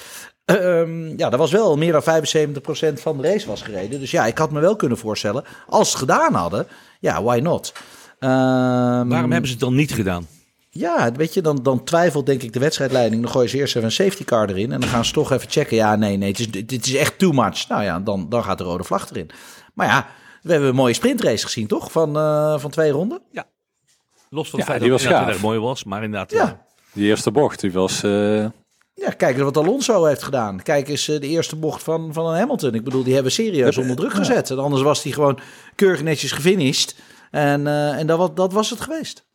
Ehm, ja, dat was wel meer dan 75% van de race was gereden. Dus ja, ik had me wel kunnen voorstellen, als ze het gedaan hadden, ja, why not? Ehm, Waarom hebben ze het dan niet gedaan? Ja, weet je, dan, dan twijfelt denk ik de wedstrijdleiding. Dan gooien ze eerst even een safety car erin. En dan gaan ze toch even checken. Ja, nee, nee, het is, het is echt too much. Nou ja, dan, dan gaat de rode vlag erin. Maar ja, we hebben een mooie sprintrace gezien, toch? Van, eh, van twee ronden. Los van Ja, het feit die dat het erg mooi was. Maar inderdaad, Ja. Die eerste bocht, die was... eh, Ja, kijk eens wat Alonso heeft gedaan. Kijk eens eh, de eerste bocht van, van een Hamilton. Ik bedoel, die hebben serieus onder druk gezet. En anders was hij gewoon keurig netjes gefinished. En, eh, en dat, dat was het geweest.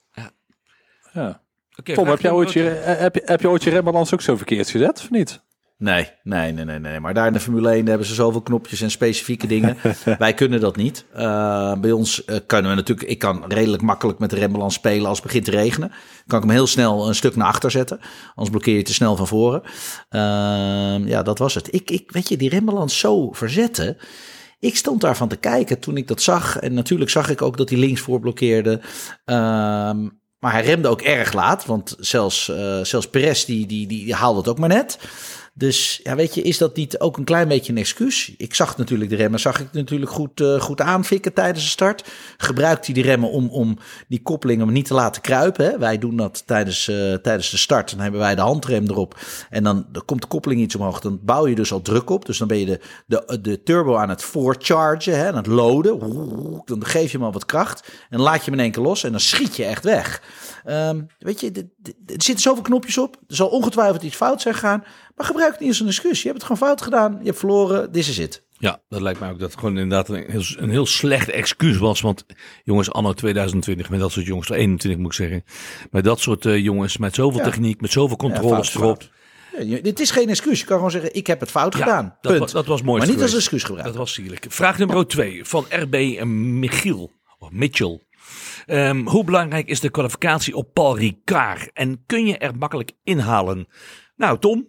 ja. Oké, Tom, heb, jij ooit je, eh, heb, je, heb je ooit je rembalans ook zo verkeerd gezet, of niet? Nee, nee, nee, nee, nee. Maar daar in de Formule 1 hebben ze zoveel knopjes en specifieke dingen. Wij kunnen dat niet. Uh, bij ons uh, kunnen we natuurlijk... Ik kan redelijk makkelijk met de rembalans spelen als het begint te regenen. Kan ik hem heel snel een stuk naar achter zetten. Anders blokkeer je te snel van voren. Uh, ja, dat was het. Ik, ik, weet je, die rembalans zo verzetten... Ik stond daarvan te kijken toen ik dat zag. En natuurlijk zag ik ook dat hij links voor blokkeerde. Um, maar hij remde ook erg laat. Want zelfs, uh, zelfs Perez die, die, die, die haalde het ook maar net. Dus ja, weet je, is dat niet ook een klein beetje een excuus? Ik zag natuurlijk de remmen, zag ik natuurlijk goed, uh, goed aanfikken tijdens de start. Gebruikt hij die remmen om, om die koppelingen niet te laten kruipen. Wij doen dat tijdens, uh, tijdens de start. Dan hebben wij de handrem erop. En dan, komt de koppeling iets omhoog. Dan bouw je dus al druk op. Dus dan ben je de, de, de turbo aan het voorchargen, hè? aan het loaden. Dan geef je hem al wat kracht. En laat je hem in één keer los en dan schiet je echt weg. Um, weet je, er zitten zoveel knopjes op. Er zal ongetwijfeld iets fout zijn gegaan. Maar gebruik het niet als een excuus. Je hebt het gewoon fout gedaan. Je hebt verloren. Dit is het. Ja, dat lijkt mij ook dat het gewoon inderdaad een heel, een heel slecht excuus was. Want jongens, anno 2020, met dat soort jongens, 21 moet ik zeggen. Met dat soort uh, jongens, met zoveel ja. techniek, met zoveel controles erop. Ja, dit is geen excuus. Je kan gewoon zeggen, ik heb het fout ja, gedaan. Dat, Punt. was, dat was mooi. Maar niet geweest. als excuus gebruiken. Dat was sierlijk. Vraag nummer 2 van RB Michiel. Of Mitchell. Um, hoe belangrijk is de kwalificatie op Paul Ricard? En kun je er makkelijk inhalen? Nou, Tom?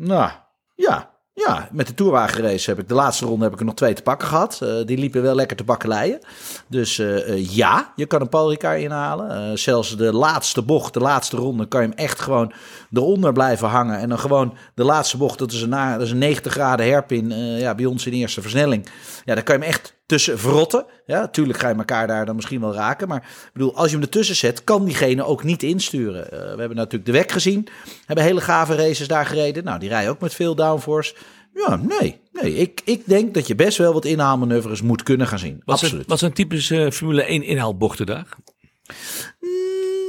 Nou, ja. Ja, met de tourwagenrace heb ik de laatste ronde heb ik er nog twee te pakken gehad. Uh, die liepen wel lekker te bakkeleien. Dus uh, uh, ja, je kan een Paul Ricard inhalen. zelfs de laatste bocht, de laatste ronde, kan je hem echt gewoon eronder blijven hangen. En dan gewoon de laatste bocht, dat is een, dat is een 90 graden herpin. ja, bij ons in eerste versnelling. Ja, dan kan je hem echt tussen verrotten. Ja, natuurlijk ga je elkaar daar dan misschien wel raken. Maar ik bedoel, als je hem ertussen zet, kan diegene ook niet insturen. Uh, we hebben natuurlijk de WEC gezien. Hebben hele gave races daar gereden. Nou, die rijden ook met veel downforce. Ja, nee. nee. Ik, ik denk dat je best wel wat inhaalmanoeuvres moet kunnen gaan zien. Wat Absoluut. Zijn, wat zijn typische uh, Formule 1 inhaalbochten daar?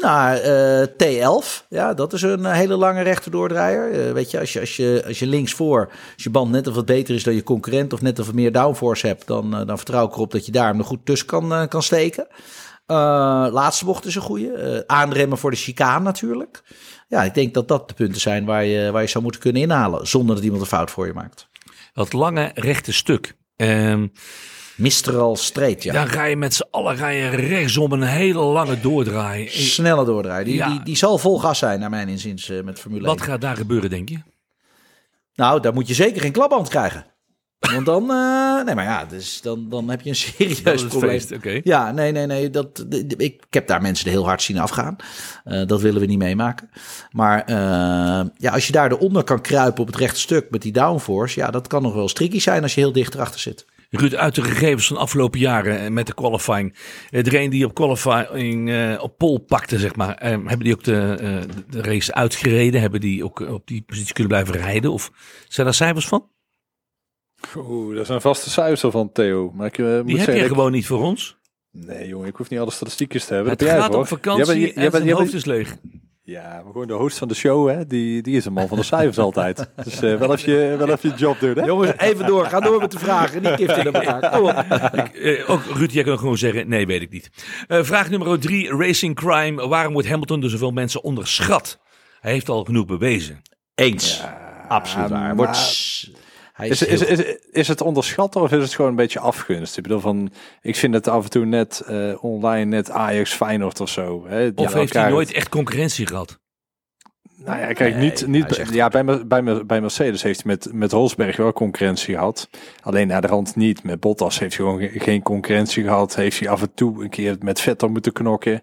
Nou, uh, T11, ja, dat is een hele lange rechterdoordraaier. Uh, weet je als, je, als je, als je links voor, als je band net of wat beter is dan je concurrent of net of meer downforce hebt, dan, dan vertrouw ik erop dat je daar hem nog goed tussen kan, kan steken. laatste bocht is een goede. aanremmen voor de chicane natuurlijk. Ja, ik denk dat dat de punten zijn waar je, waar je zou moeten kunnen inhalen, zonder dat iemand een fout voor je maakt. Dat lange rechte stuk. Um, Mistral street, ja. Dan ga je met z'n allen ga je rechtsom een hele lange doordraai. Snelle doordraai. Die, ja. die, die zal vol gas zijn, naar mijn inziens, uh, met Formule Wat 1. gaat daar gebeuren, denk je? Nou, daar moet je zeker geen klapband krijgen. Want dan, uh, nee, maar ja, dus dan, dan heb je een serieus probleem. Okay. Ja, nee, nee, nee. Dat, ik, ik heb daar mensen heel hard zien afgaan. Uh, dat willen we niet meemaken. Maar uh, ja, als je daar eronder kan kruipen op het rechte stuk met die downforce, ja, dat kan nog wel tricky zijn als je heel dicht erachter zit. Ruud, uit de gegevens van de afgelopen jaren met de qualifying. Degene die op qualifying uh, op pol pakte, zeg maar. Uh, hebben die ook de, uh, de race uitgereden? Hebben die ook op die positie kunnen blijven rijden? Of zijn daar cijfers van? Oeh, dat zijn vaste cijfers van Theo. Maar ik, die moet heb zeggen, ik... gewoon niet voor ons. Nee, jongen, ik hoef niet alle statistiekjes te hebben. Het gaat op vakantie jij bent, en jij bent, hoofd is leeg. Ja, maar gewoon de host van de show, hè, die, die is een man van de cijfers altijd. Dus uh, wel, even je, wel even je job doen, hè? Jongens, even door. Ga door met de vragen. Die kift in. Kom op. Ik, uh, ook Ruud, jij kan gewoon zeggen, nee, weet ik niet. Uh, vraag nummer drie, Racing Crime. Waarom wordt Hamilton door zoveel mensen onderschat? Hij heeft al genoeg bewezen. Eens. Ja, Absoluut waar. Wordt... Hij is, is, is, is, is, het onderschatten of is het gewoon een beetje afgunst? Ik bedoel van, ik vind het af en toe net uh, online, net Ajax Feyenoord of zo. Hè, of heeft hij nooit echt concurrentie gehad? Nou ja, kijk, nee, niet, niet bij, ja, bij, bij, bij Mercedes heeft hij met, met Rosberg wel concurrentie gehad. Alleen naar de rand niet. Met Bottas heeft hij gewoon geen concurrentie gehad. Heeft hij af en toe een keer met Vettel moeten knokken. Um,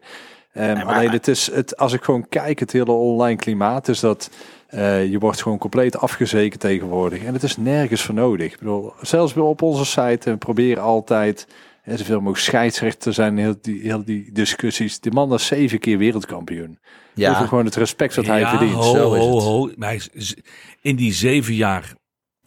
nee, maar, alleen het is, het, als ik gewoon kijk, het hele online klimaat, is dat Eh, je wordt gewoon compleet afgezeken tegenwoordig. En het is nergens voor nodig. Ik bedoel, zelfs weer op onze site, we proberen altijd hè, zoveel mogelijk scheidsrechter te zijn heel die, heel die discussies. Die man is zeven keer wereldkampioen. Ja. Over gewoon het respect dat hij verdient. Ho, Zo is ho, het. ho. Maar in die zeven jaar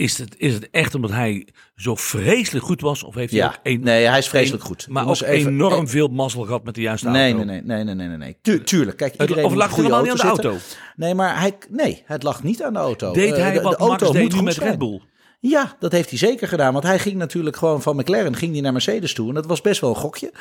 is het, is het echt omdat hij zo vreselijk goed was? Of heeft hij Ja, ook een, nee, hij is vreselijk een- goed. Maar ook even- enorm veel mazzel gehad met de juiste Nee, auto. nee, nee, nee, nee, nee, nee, nee. Tu- tuurlijk, kijk, iedereen of lag het helemaal niet aan de auto? Nee, maar hij, nee, het lag niet aan de auto. Deed hij de, wat de Max auto deed moet goed met zijn. Red Bull? Ja, dat heeft hij zeker gedaan. Want hij ging natuurlijk gewoon van McLaren ging hij naar Mercedes toe. En dat was best wel een gokje.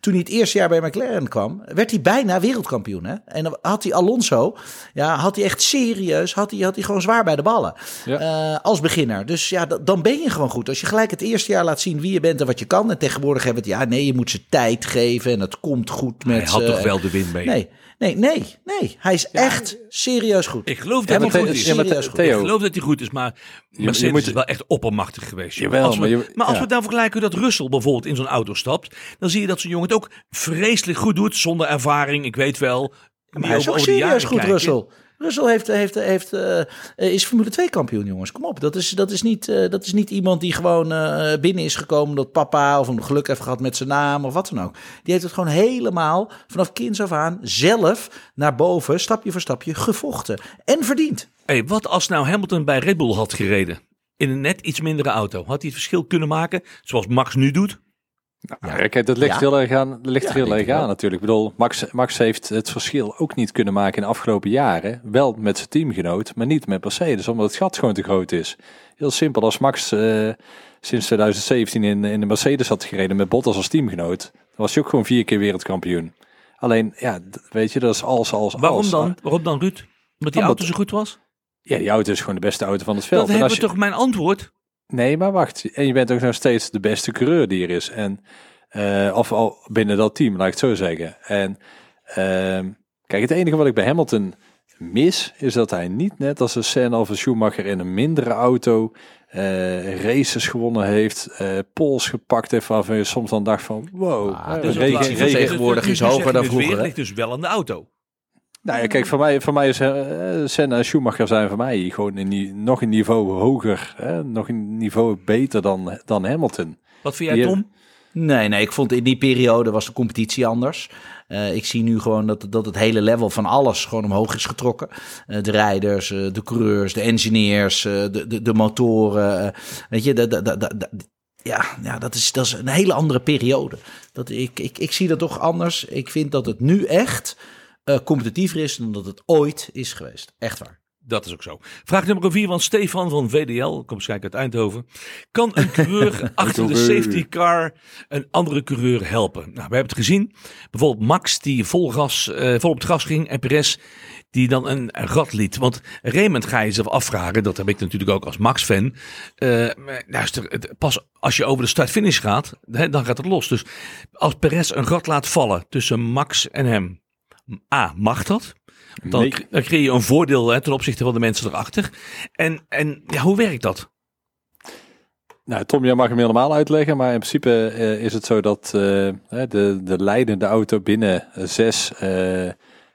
Toen hij het eerste jaar bij McLaren kwam, werd hij bijna wereldkampioen. Hè? En dan had hij Alonso, ja, had hij echt serieus, had hij, had hij gewoon zwaar bij de ballen. Ja. Eh, als beginner. Dus ja, dan ben je gewoon goed. Als je gelijk het eerste jaar laat zien wie je bent en wat je kan. En tegenwoordig hebben we het, ja, nee, je moet ze tijd geven. En het komt goed met Hij had toch wel de win mee? Nee, nee, nee, nee. Hij is echt serieus goed. Ik geloof dat hij goed is. Ik geloof dat hij goed is, maar Mercedes moet- is wel echt oppermachtig geweest. Jawel, als we, maar maar, je- als ja. we dan vergelijken dat Russell bijvoorbeeld in zo'n auto stapt, dan zie je dat zo'n jongen het ook vreselijk goed doet, zonder ervaring. Ik weet wel. Maar hij is ook serieus goed, kijken. Russell. Russell heeft, heeft, heeft, eh, is Formule 2 kampioen, jongens. Kom op. Dat is, dat is, niet, eh, dat is niet iemand die gewoon eh, binnen is gekomen omdat papa of een geluk heeft gehad met zijn naam of wat dan ook. Die heeft het gewoon helemaal vanaf kinds af aan zelf naar boven, stapje voor stapje, gevochten. En verdiend. Hey, wat als nou Hamilton bij Red Bull had gereden? In een net iets mindere auto. Had hij het verschil kunnen maken, zoals Max nu doet? Ja, kijk, dat ligt Ja. heel erg aan, dat ligt Ja, er heel erg aan natuurlijk. Ik bedoel, Max, Max heeft het verschil ook niet kunnen maken in de afgelopen jaren. Wel met zijn teamgenoot, maar niet met Mercedes, omdat het gat gewoon te groot is. Heel simpel, als Max eh, sinds 2017 in, in de Mercedes had gereden met Bottas als teamgenoot, dan was hij ook gewoon vier keer wereldkampioen. Alleen, ja, weet je, dat is als, als, Waarom als. dan? Waarom dan, Ruud? Omdat die Omdat- auto zo goed was? Ja, die auto is gewoon de beste auto van het veld. Dat En hebben je- toch mijn antwoord? Nee, maar wacht. En je bent ook nog steeds de beste coureur die er is. En, eh, of al binnen dat team, laat ik het zo zeggen. En ehm, kijk, het enige wat ik bij Hamilton mis, is dat hij niet net als een Senna of een Schumacher in een mindere auto eh, races gewonnen heeft, eh pols gepakt heeft, waarvan je soms dan dacht van, wow, Ah, eh, dus regen, tegenwoordig is hoger dan het weer, vroeger, hè? ligt dus wel aan de auto. Nou ja, kijk, voor mij, voor mij is eh, Senna en Schumacher zijn voor mij gewoon een, nog een niveau hoger, hè, nog een niveau beter dan, dan Hamilton. Wat vind jij. Tom? Nee, nee, ik vond in die periode was de competitie anders. Eh, ik zie nu gewoon dat, dat het hele level van alles gewoon omhoog is getrokken. Eh, de rijders, eh, de coureurs, de engineers, eh, de, de, de motoren. weet je, dat, dat, dat, dat- ja, ja dat, is, dat is een hele andere periode. Dat, ik, ik, ik zie dat toch anders. Ik vind dat het nu echt eh, competitiever is dan dat het ooit is geweest. Echt waar. Dat is ook zo. Vraag nummer 4 van Stefan van VDL. Komt waarschijnlijk uit Eindhoven. Kan een coureur achter de safety car een andere coureur helpen? Nou, we hebben het gezien. Bijvoorbeeld Max die vol, gas, eh, vol op het gas ging. En Perez die dan een gat liet. Want Raymond ga je jezelf afvragen. Dat heb ik natuurlijk ook als Max-fan. Eh, luister, het- pas als je over de start-finish gaat. Hè, dan gaat het los. Dus als Perez een gat laat vallen tussen Max en hem. A, mag dat? Dan, Nee. dan creëer je een voordeel hè, ten opzichte van de mensen erachter. En, en ja, hoe werkt dat? Nou, Tom, jij mag hem helemaal uitleggen, maar in principe eh, is het zo dat hè, de, de leidende auto binnen zes eh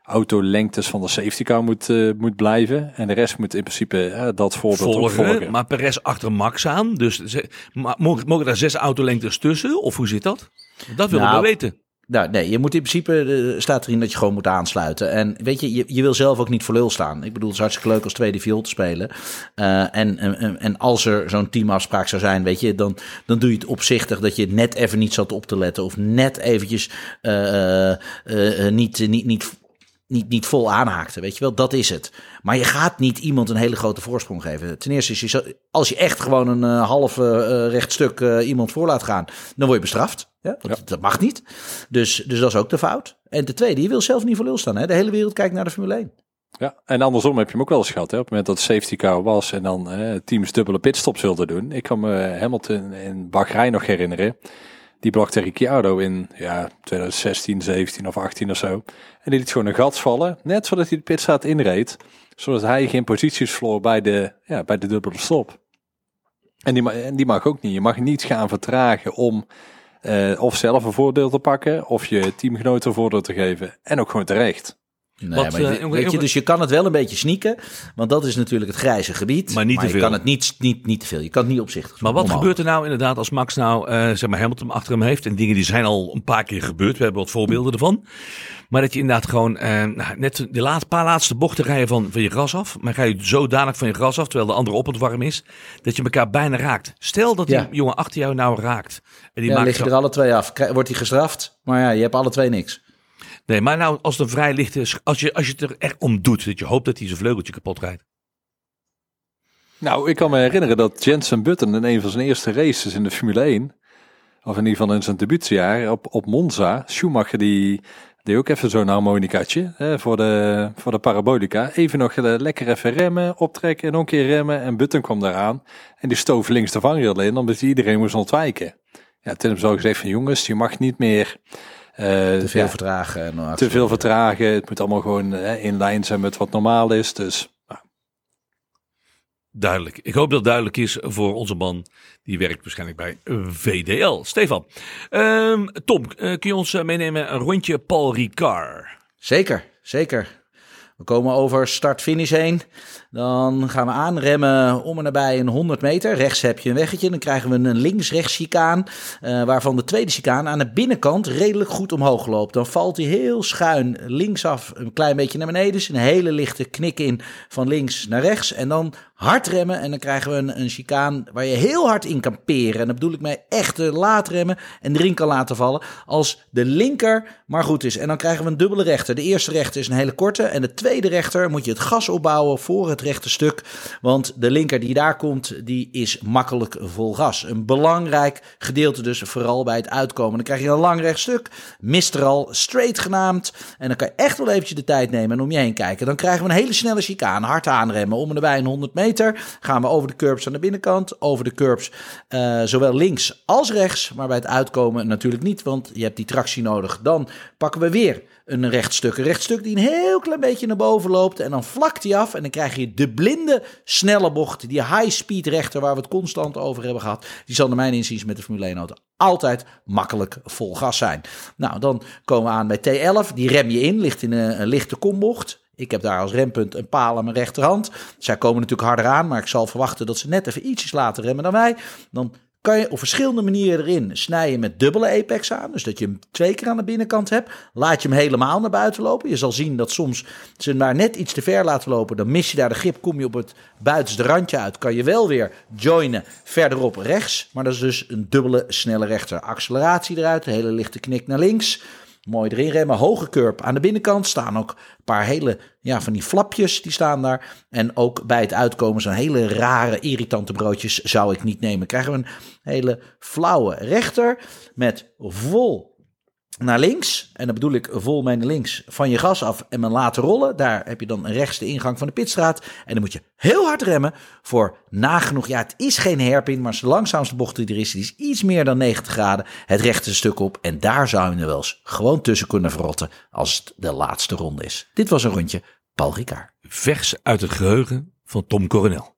autolengtes van de safety car moet, moet blijven. En de rest moet in principe dat voorbeeld Volgen, volgen. maar Perez achter Max aan. Dus ze, mogen, mogen daar zes autolengtes tussen? Of hoe zit dat? Dat willen Nou, we weten. Nou, nee, je moet in principe, eh, staat erin dat je gewoon moet aansluiten. En weet je, je, je wil zelf ook niet voor lul staan. Ik bedoel, het is hartstikke leuk als tweede viool te spelen. Eh, en, en, en als er zo'n teamafspraak zou zijn, weet je, dan, dan doe je het opzichtig dat je net even niet zat op te letten. Of net eventjes eh, niet, niet, niet, niet, niet vol aanhaakte. Weet je wel, dat is het. Maar je gaat niet iemand een hele grote voorsprong geven. Ten eerste, is je zo, als je echt gewoon een eh, half eh, eh, iemand voor laat gaan, dan word je bestraft. Ja, dat, dat mag niet. Dus, dus dat is ook de fout. En ten tweede, je wil zelf niet voor lul staan. Hè? De hele wereld kijkt naar de Formule 1. Ja, en andersom heb je hem ook wel eens gehad. Hè? Op het moment dat safety car was en dan teams dubbele pitstops wilden doen. Ik kan me Hamilton en Bahrein nog herinneren. Die blokte Ricciardo in ja, 2016, 17 of 18 of zo. En die liet gewoon een gat vallen, net voordat hij de pitstraat inreed. Zodat hij geen posities verloor bij de, ja, bij de dubbele stop. En die, en die mag ook niet. Je mag niet gaan vertragen om eh, of zelf een voordeel te pakken, of je teamgenoten een voordeel te geven. En ook gewoon terecht. Nee, Wat, maar eh, weet- je, dus je kan het wel een beetje sneaken, want dat is natuurlijk het grijze gebied. Maar niet te je veel. kan het niet, niet, niet te veel. Je kan het niet opzichtig Maar wat omhoog. gebeurt er nou inderdaad als Max nou, eh, zeg maar, Hamilton achter hem heeft? En dingen die zijn al een paar keer gebeurd. We hebben wat voorbeelden ervan. Maar dat je inderdaad gewoon, eh, nou, net de laatste, paar laatste bochten rij je van, van je gras af. Maar ga je zodanig van je gras af, terwijl de andere op het warm is, dat je elkaar bijna raakt. Stel dat die Ja. jongen achter jou nou raakt. En die Ja, maakt je zo- er alle twee af. Wordt hij gestraft? Maar ja, je hebt alle twee niks. Nee, maar nou, als het een vrij licht is, als je, als je het er echt om doet, dat je hoopt dat hij zijn vleugeltje kapot rijdt. Nou, ik kan me herinneren dat Jensen Button in een van zijn eerste races in de Formule 1, of in ieder geval in zijn debuutjaar op, op Monza, Schumacher die deed ook even zo'n harmonicaatje voor, de, voor de parabolica. Even nog lekker even remmen, optrekken en een keer remmen. En Button kwam daaraan en die stoof links de vangrail in, omdat iedereen moest ontwijken. Ja, toen hebben ze al gezegd van jongens, je mag niet meer Te veel ja, vertragen. Te veel vertragen. Het moet allemaal gewoon eh, in lijn zijn met wat normaal is. Dus nou, Duidelijk. Ik hoop dat het duidelijk is voor onze man. Die werkt waarschijnlijk bij VDL. Stefan. Ehm, Tom, eh, kun je ons eh, meenemen een rondje Paul Ricard? Zeker, zeker. We komen over start-finish heen. Dan gaan we aanremmen om en nabij een 100 meter. Rechts heb je een weggetje. Dan krijgen we een links-rechts chicaan. eh, waarvan de tweede chicaan aan de binnenkant redelijk goed omhoog loopt. Dan valt hij heel schuin linksaf een klein beetje naar beneden. Dus een hele lichte knik in van links naar rechts. En dan hard remmen. En dan krijgen we een, een chicaan waar je heel hard in kan peren. En dan bedoel ik mij echt laat remmen en erin kan laten vallen. Als de linker maar goed is. En dan krijgen we een dubbele rechter. De eerste rechter is een hele korte. En de tweede rechter moet je het gas opbouwen voor het rechte stuk. Want de linker die daar komt, die is makkelijk vol gas. Een belangrijk gedeelte dus, vooral bij het uitkomen. Dan krijg je een lang recht stuk. Mistral straight genaamd. En dan kan je echt wel eventjes de tijd nemen en om je heen kijken. Dan krijgen we een hele snelle chicane. Hard aanremmen. Om en nabij een 100 meter. Gaan we over de curbs aan de binnenkant. Over de curbs eh, zowel links als rechts. Maar bij het uitkomen natuurlijk niet. Want je hebt die tractie nodig. Dan pakken we weer een rechtstuk. Een rechtstuk die een heel klein beetje naar boven loopt. En dan vlakt hij af. En dan krijg je de blinde snelle bocht. Die high-speed rechter waar we het constant over hebben gehad. Die zal naar mijn inziens met de Formule 1 auto altijd makkelijk vol gas zijn. Nou, dan komen we aan bij T11. Die rem je in. Ligt in een, een lichte kombocht. Ik heb daar als rempunt een paal aan mijn rechterhand. Zij komen natuurlijk harder aan, maar ik zal verwachten dat ze net even ietsjes later remmen dan wij. Dan kan je op verschillende manieren erin snijden met dubbele apex aan. Dus dat je hem twee keer aan de binnenkant hebt. Laat je hem helemaal naar buiten lopen. Je zal zien dat soms ze hem maar net iets te ver laten lopen. Dan mis je daar de grip, kom je op het buitenste randje uit. Kan je wel weer joinen verderop rechts. Maar dat is dus een dubbele snelle rechter. Acceleratie eruit, een hele lichte knik naar links. Mooi erin remmen, hoge curb. Aan de binnenkant staan ook een paar hele, ja, van die flapjes, die staan daar. En ook bij het uitkomen zo'n hele rare, irritante broodjes zou ik niet nemen. Krijgen we een hele flauwe rechter met vol naar links. En dan bedoel ik vol naar links van je gas af en me laten rollen. Daar heb je dan rechts de ingang van de pitstraat. En dan moet je heel hard remmen voor nagenoeg. Ja, het is geen herpin, maar de langzaamste bocht die er is, die is iets meer dan 90 graden. Het rechte stuk op. En daar zou je er wel eens gewoon tussen kunnen verrotten als het de laatste ronde is. Dit was een rondje Paul Ricard. Vers uit het geheugen van Tom Coronel.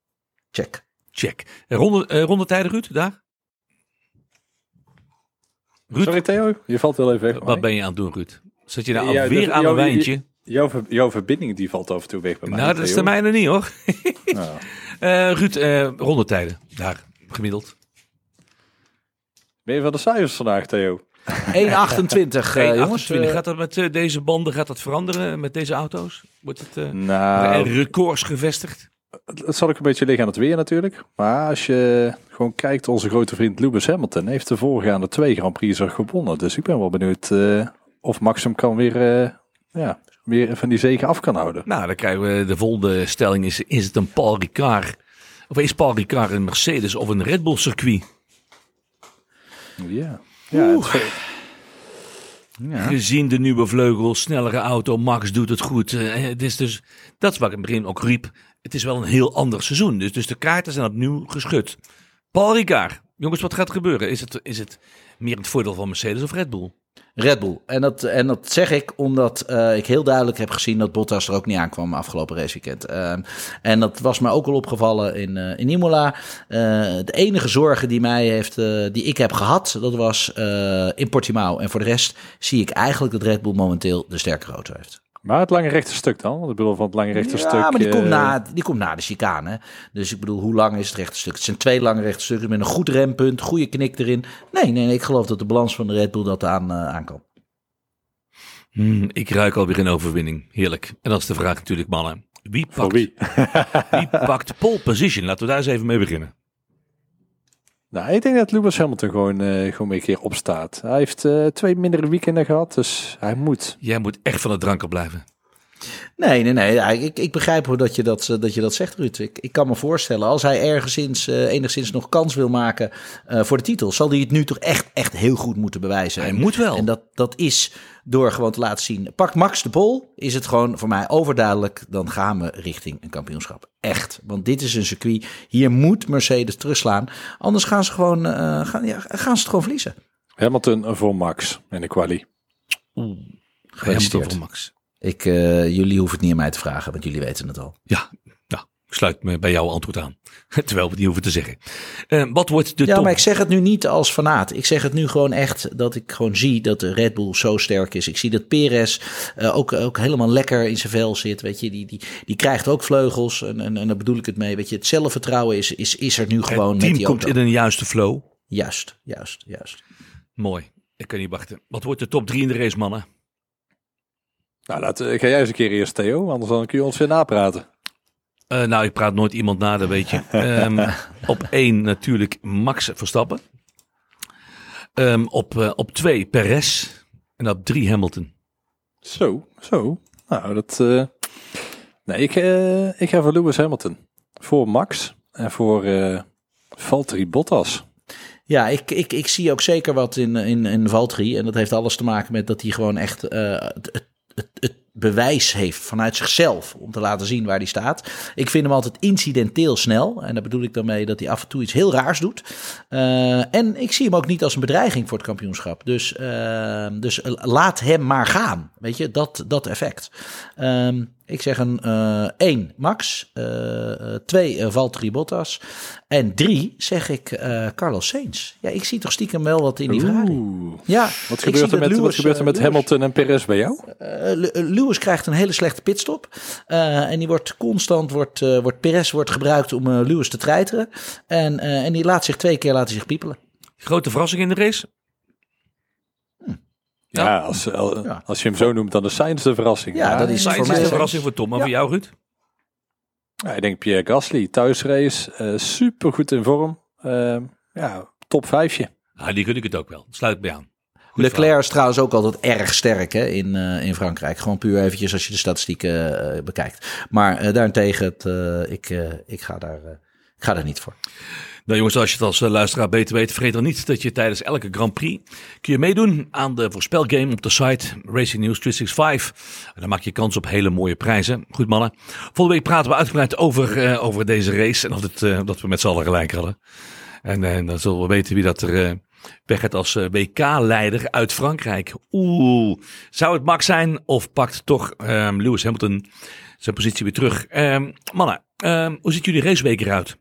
Check. Check. En Ronde, eh, rondetijden, Ruud, daar? Ruud, Sorry Theo, je valt wel even weg. wat ben je aan het doen, Ruud? Zat je nou Ja, alweer de- aan een wijntje? Jouw, ver- jouw verbinding die valt af en toe weg bij mij. Nou, dat is de mijne niet, hoor. Nou, Eh, Ruud, eh, rondetijden, daar, gemiddeld. ben je van de cijfers vandaag, Theo? 1,28 eh, jongens. 28. Gaat dat met deze banden gaat dat veranderen met deze auto's? Wordt het eh, Nou, er records gevestigd? Het, zal ook een beetje liggen aan het weer natuurlijk. Maar als je gewoon kijkt, onze grote vriend Lewis Hamilton heeft de voorgaande twee Grand Prix er gewonnen. Dus ik ben wel benieuwd eh, of Max hem kan weer, eh, ja, weer van die zegen af kan houden. Nou, dan krijgen we de volgende stelling. Is, is het een Paul Ricard? Of is Paul Ricard een Mercedes of een Red Bull circuit? Ja. Ja, het, ja. Gezien de nieuwe vleugel, snellere auto, Max doet het goed. Eh, het is dus, dat is wat ik in het begin ook riep. Het is wel een heel ander seizoen. Dus, dus de kaarten zijn opnieuw geschud. Paul Ricard, jongens, wat gaat gebeuren? Is het, is het meer het voordeel van Mercedes of Red Bull? Red Bull. En dat, en dat zeg ik omdat eh, ik heel duidelijk heb gezien dat Bottas er ook niet aankwam afgelopen raceweekend. Ehm, en dat was mij ook al opgevallen in, eh, in Imola. De enige zorgen die, mij heeft, die ik heb gehad, dat was in Portimao. En voor de rest zie ik eigenlijk dat Red Bull momenteel de sterkere auto heeft. Maar het lange rechte stuk dan? Want ik bedoel, van het lange rechte ja, stuk... maar die, komt eh, na, die komt na de chicane. Dus ik bedoel, hoe lang is het rechte stuk? Het zijn twee lange rechte stukken met een goed rempunt, goede knik erin. Nee, nee, nee, ik geloof dat de balans van de Red Bull dat aan, eh, aan kan. Hmm, ik ruik alweer een overwinning. Heerlijk. En dan is de vraag natuurlijk, mannen. Wie pakt, wie? wie pakt pole position? Laten we daar eens even mee beginnen. Nou, ik denk dat Lewis Hamilton gewoon, eh gewoon weer een keer opstaat. Hij heeft eh, twee mindere weekenden gehad, dus hij moet. Jij moet echt van het dranken blijven. Nee, nee, nee. Ik, ik begrijp hoe dat je dat, eh, dat je dat zegt, Ruud. Ik, ik kan me voorstellen, als hij ergens eh, enigszins nog kans wil maken eh, voor de titel, zal hij het nu toch echt, echt heel goed moeten bewijzen. Hij moet wel. En dat, dat is door gewoon te laten zien. Pakt Max de pol, is het gewoon voor mij overduidelijk. Dan gaan we richting een kampioenschap. Echt. Want dit is een circuit. Hier moet Mercedes terugslaan. Anders gaan ze gewoon, eh, gaan, ja, gaan ze het gewoon verliezen. Hamilton voor Max in de quali. Gefeliciteerd. Hamilton voor Max. Ik, eh, jullie hoeven het niet aan mij te vragen, want jullie weten het al. Ja, sluit me bij jouw antwoord aan. Terwijl we het niet hoeven te zeggen. Eh, wat wordt de Ja, top? maar ik zeg het nu niet als fanaat. Ik zeg het nu gewoon echt dat ik gewoon zie dat de Red Bull zo sterk is. Ik zie dat Perez eh, ook, ook helemaal lekker in zijn vel zit. Weet je, die, die, die krijgt ook vleugels. En, en, en daar bedoel ik het mee. Weet je, het zelfvertrouwen is, is, is er nu gewoon het met team die komt auto. in een juiste flow. Juist, juist, juist. Mooi. Ik kan niet wachten. Wat wordt de top 3 in de race, mannen? Nou, laat, eh, ga jij eens een keer eerst, Theo, anders dan kun je ons weer napraten. Eh, nou, ik praat nooit iemand na, dat weet je. Ehm, op één natuurlijk Max Verstappen. Ehm, op, eh, op twee Perez. En op drie Hamilton. Zo, zo. Nou, dat... eh, Nee, ik, ik ga voor Lewis Hamilton. Voor Max en voor eh Valtteri Bottas. Ja, ik, ik, ik zie ook zeker wat in, in, in Valtteri. En dat heeft alles te maken met dat hij gewoon echt eh, het, het, het, het bewijs heeft vanuit zichzelf. Om te laten zien waar hij staat. Ik vind hem altijd incidenteel snel. En daar bedoel ik dan mee dat hij af en toe iets heel raars doet. Eh, en ik zie hem ook niet als een bedreiging voor het kampioenschap. Dus, eh, dus eh, laat hem maar gaan. Weet je, dat, dat effect. Ehm, ik zeg een eh 1 Max, eh 2 uh, Valtteri Bottas en 3 zeg ik eh, Carlos Sainz. Ja, ik zie toch stiekem wel wat in die Ferrari. Oeh. Ja, Wat gebeurt er met, wat gebeurt er eh, met Hamilton en Perez bij jou? eh, eh, Lewis krijgt een hele slechte pitstop. Eh, en die wordt constant, wordt, eh wordt Perez wordt gebruikt om eh, Lewis te treiteren. En, eh, en die laat zich twee keer laten zich piepelen. Grote verrassing in de race? Ja, als, al- Ja. als je hem zo noemt, dan is Sainz de verrassing. Ja, dat is voor mij zo. verrassing voor Tom. Maar voor jou, Ruud? Ja, ik denk Pierre Gasly, thuisrace, eh super goed in vorm. Eh, ja, top vijfje. Ah, die gun ik het ook wel. Sluit bij aan. Goed Leclerc is trouwens ook altijd erg sterk hè, in, eh, in Frankrijk. Gewoon puur eventjes als je de statistieken eh, bekijkt. Maar eh, daarentegen, het, eh, ik, eh, ik, ga daar, eh, ik ga daar niet voor. Nou jongens, als je het als eh, luisteraar beter weet, vergeet dan niet dat je tijdens elke Grand Prix kun je meedoen aan de voorspelgame op de site Racing News 365. En dan maak je kans op hele mooie prijzen. Goed mannen. Volgende week praten we uitgebreid over, eh, over deze race en of, het, eh, dat we met z'n allen gelijk hadden. En eh, dan zullen we weten wie dat er eh, weggaat als eh, WK-leider uit Frankrijk. Oeh, zou het Max zijn of pakt toch ehm, Lewis Hamilton zijn positie weer terug? Ehm, mannen, ehm, hoe ziet jullie raceweek eruit?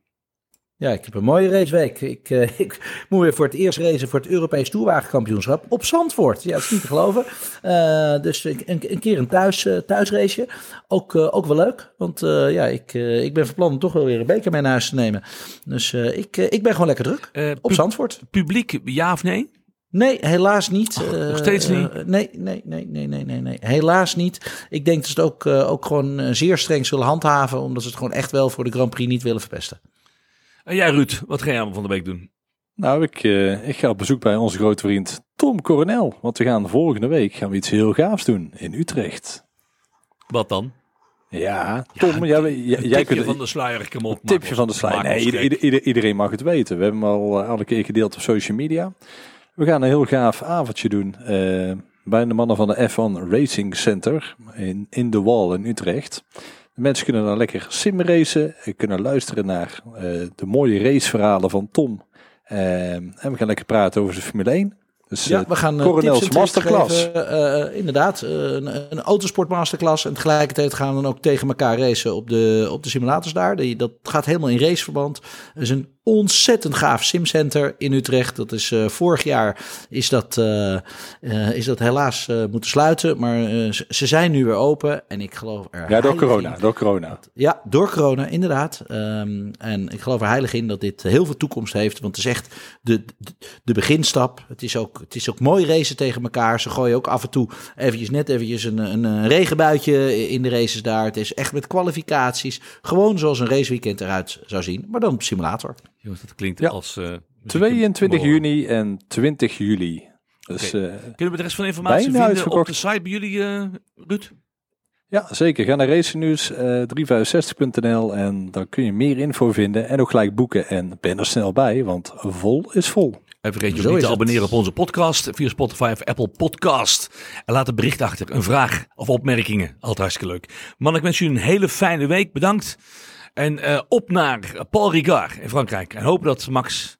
Ja, ik heb een mooie raceweek. Ik, eh, ik moet weer voor het eerst racen voor het Europees Toerwagenkampioenschap op Zandvoort. Ja, dat is niet te geloven. Eh, dus een, een keer een thuis, eh, thuisraceje. Ook, ook wel leuk. Want ja, ik, ik ben van plan om toch wel weer een beker mee naar huis te nemen. Dus ik, ik ben gewoon lekker druk op Zandvoort. Publiek, ja of nee? Nee, helaas niet. Nog steeds niet? nee, nee, nee, nee, nee, nee, nee. Helaas niet. Ik denk dat ze het ook, ook gewoon zeer streng zullen handhaven. Omdat ze het gewoon echt wel voor de Grand Prix niet willen verpesten. En jij Ruud, wat ga jij allemaal van de week doen? Nou, ik, eh, ik ga op bezoek bij onze grote vriend Tom Coronel. Want we gaan volgende week gaan we iets heel gaafs doen in Utrecht. Wat dan? Ja, Tom, jij, jij, jij Tipje kunt van de sluier, kom op. tipje van de slide. Nee, ieder- ieder- ieder- iedereen mag het weten. We hebben hem al eh, alle keer gedeeld op social media. We gaan een heel gaaf avondje doen eh, bij de mannen van de F1 Racing Center in, in de Wall in Utrecht. De mensen kunnen dan lekker simracen, kunnen luisteren naar eh, de mooie raceverhalen van Tom. Eh, en we gaan lekker praten over de Formule 1. Dus Ja, eh, we gaan eh, Coronels Masterclass. geven. Inderdaad, een, een autosport masterclass. En tegelijkertijd gaan we dan ook tegen elkaar racen op de, op de simulators daar. Die, dat gaat helemaal in raceverband. Het is een ontzettend gaaf simcenter in Utrecht. Dat is uh, vorig jaar is dat, uh, uh, is dat helaas moeten sluiten. Maar ze zijn nu weer open. En ik geloof er. Ja, door corona. In, door corona. Ja, door corona, inderdaad. Um, en ik geloof er heilig in dat dit heel veel toekomst heeft. Want het is echt de, de, de beginstap. Het is, ook, het is ook mooi racen tegen elkaar. Ze gooien ook af en toe eventjes net eventjes een, een, een regenbuitje in de races daar. Het is echt met kwalificaties. Gewoon zoals een raceweekend eruit zou zien. Maar dan op simulator. Jongens, dat klinkt als... Uh, 22 juni en 20 juli. Dus, okay. uh, Kunnen we de rest van de informatie vinden op de site bij jullie, uh, Ruud? Ja, zeker. Ga naar racenews uh, 365.nl en dan kun je meer info vinden en ook gelijk boeken. En ben er snel bij, want vol is vol. En vergeet je niet te abonneren op onze podcast via Spotify of Apple Podcast. En laat een bericht achter, een vraag of opmerkingen. Altijd hartstikke leuk. Man, ik wens jullie een hele fijne week. Bedankt. En uh, op naar Paul Ricard in Frankrijk. En hopen dat Max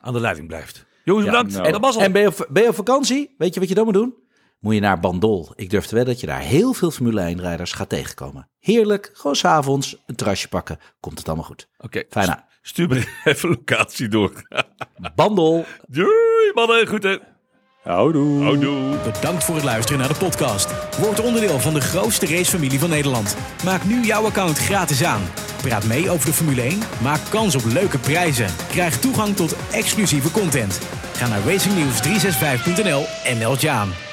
aan de leiding blijft. Jongens, ja, bedankt. Nou. En, dat en ben, je op, ben je op vakantie? Weet je wat je dan moet doen? Moet je naar Bandol. Ik durf te wedden dat je daar heel veel Formule 1-rijders gaat tegenkomen. Heerlijk, gewoon s'avonds een terrasje pakken. Komt het allemaal goed. Oké. Okay. Fijna. Stuur me even locatie door. Bandol. Doei, mannen. Goed Houdoe. Houdoe. Bedankt voor het luisteren naar de podcast. Word onderdeel van de grootste racefamilie van Nederland. Maak nu jouw account gratis aan. Praat mee over de Formule 1. Maak kans op leuke prijzen. Krijg toegang tot exclusieve content. Ga naar racingnews365.nl en meld je aan.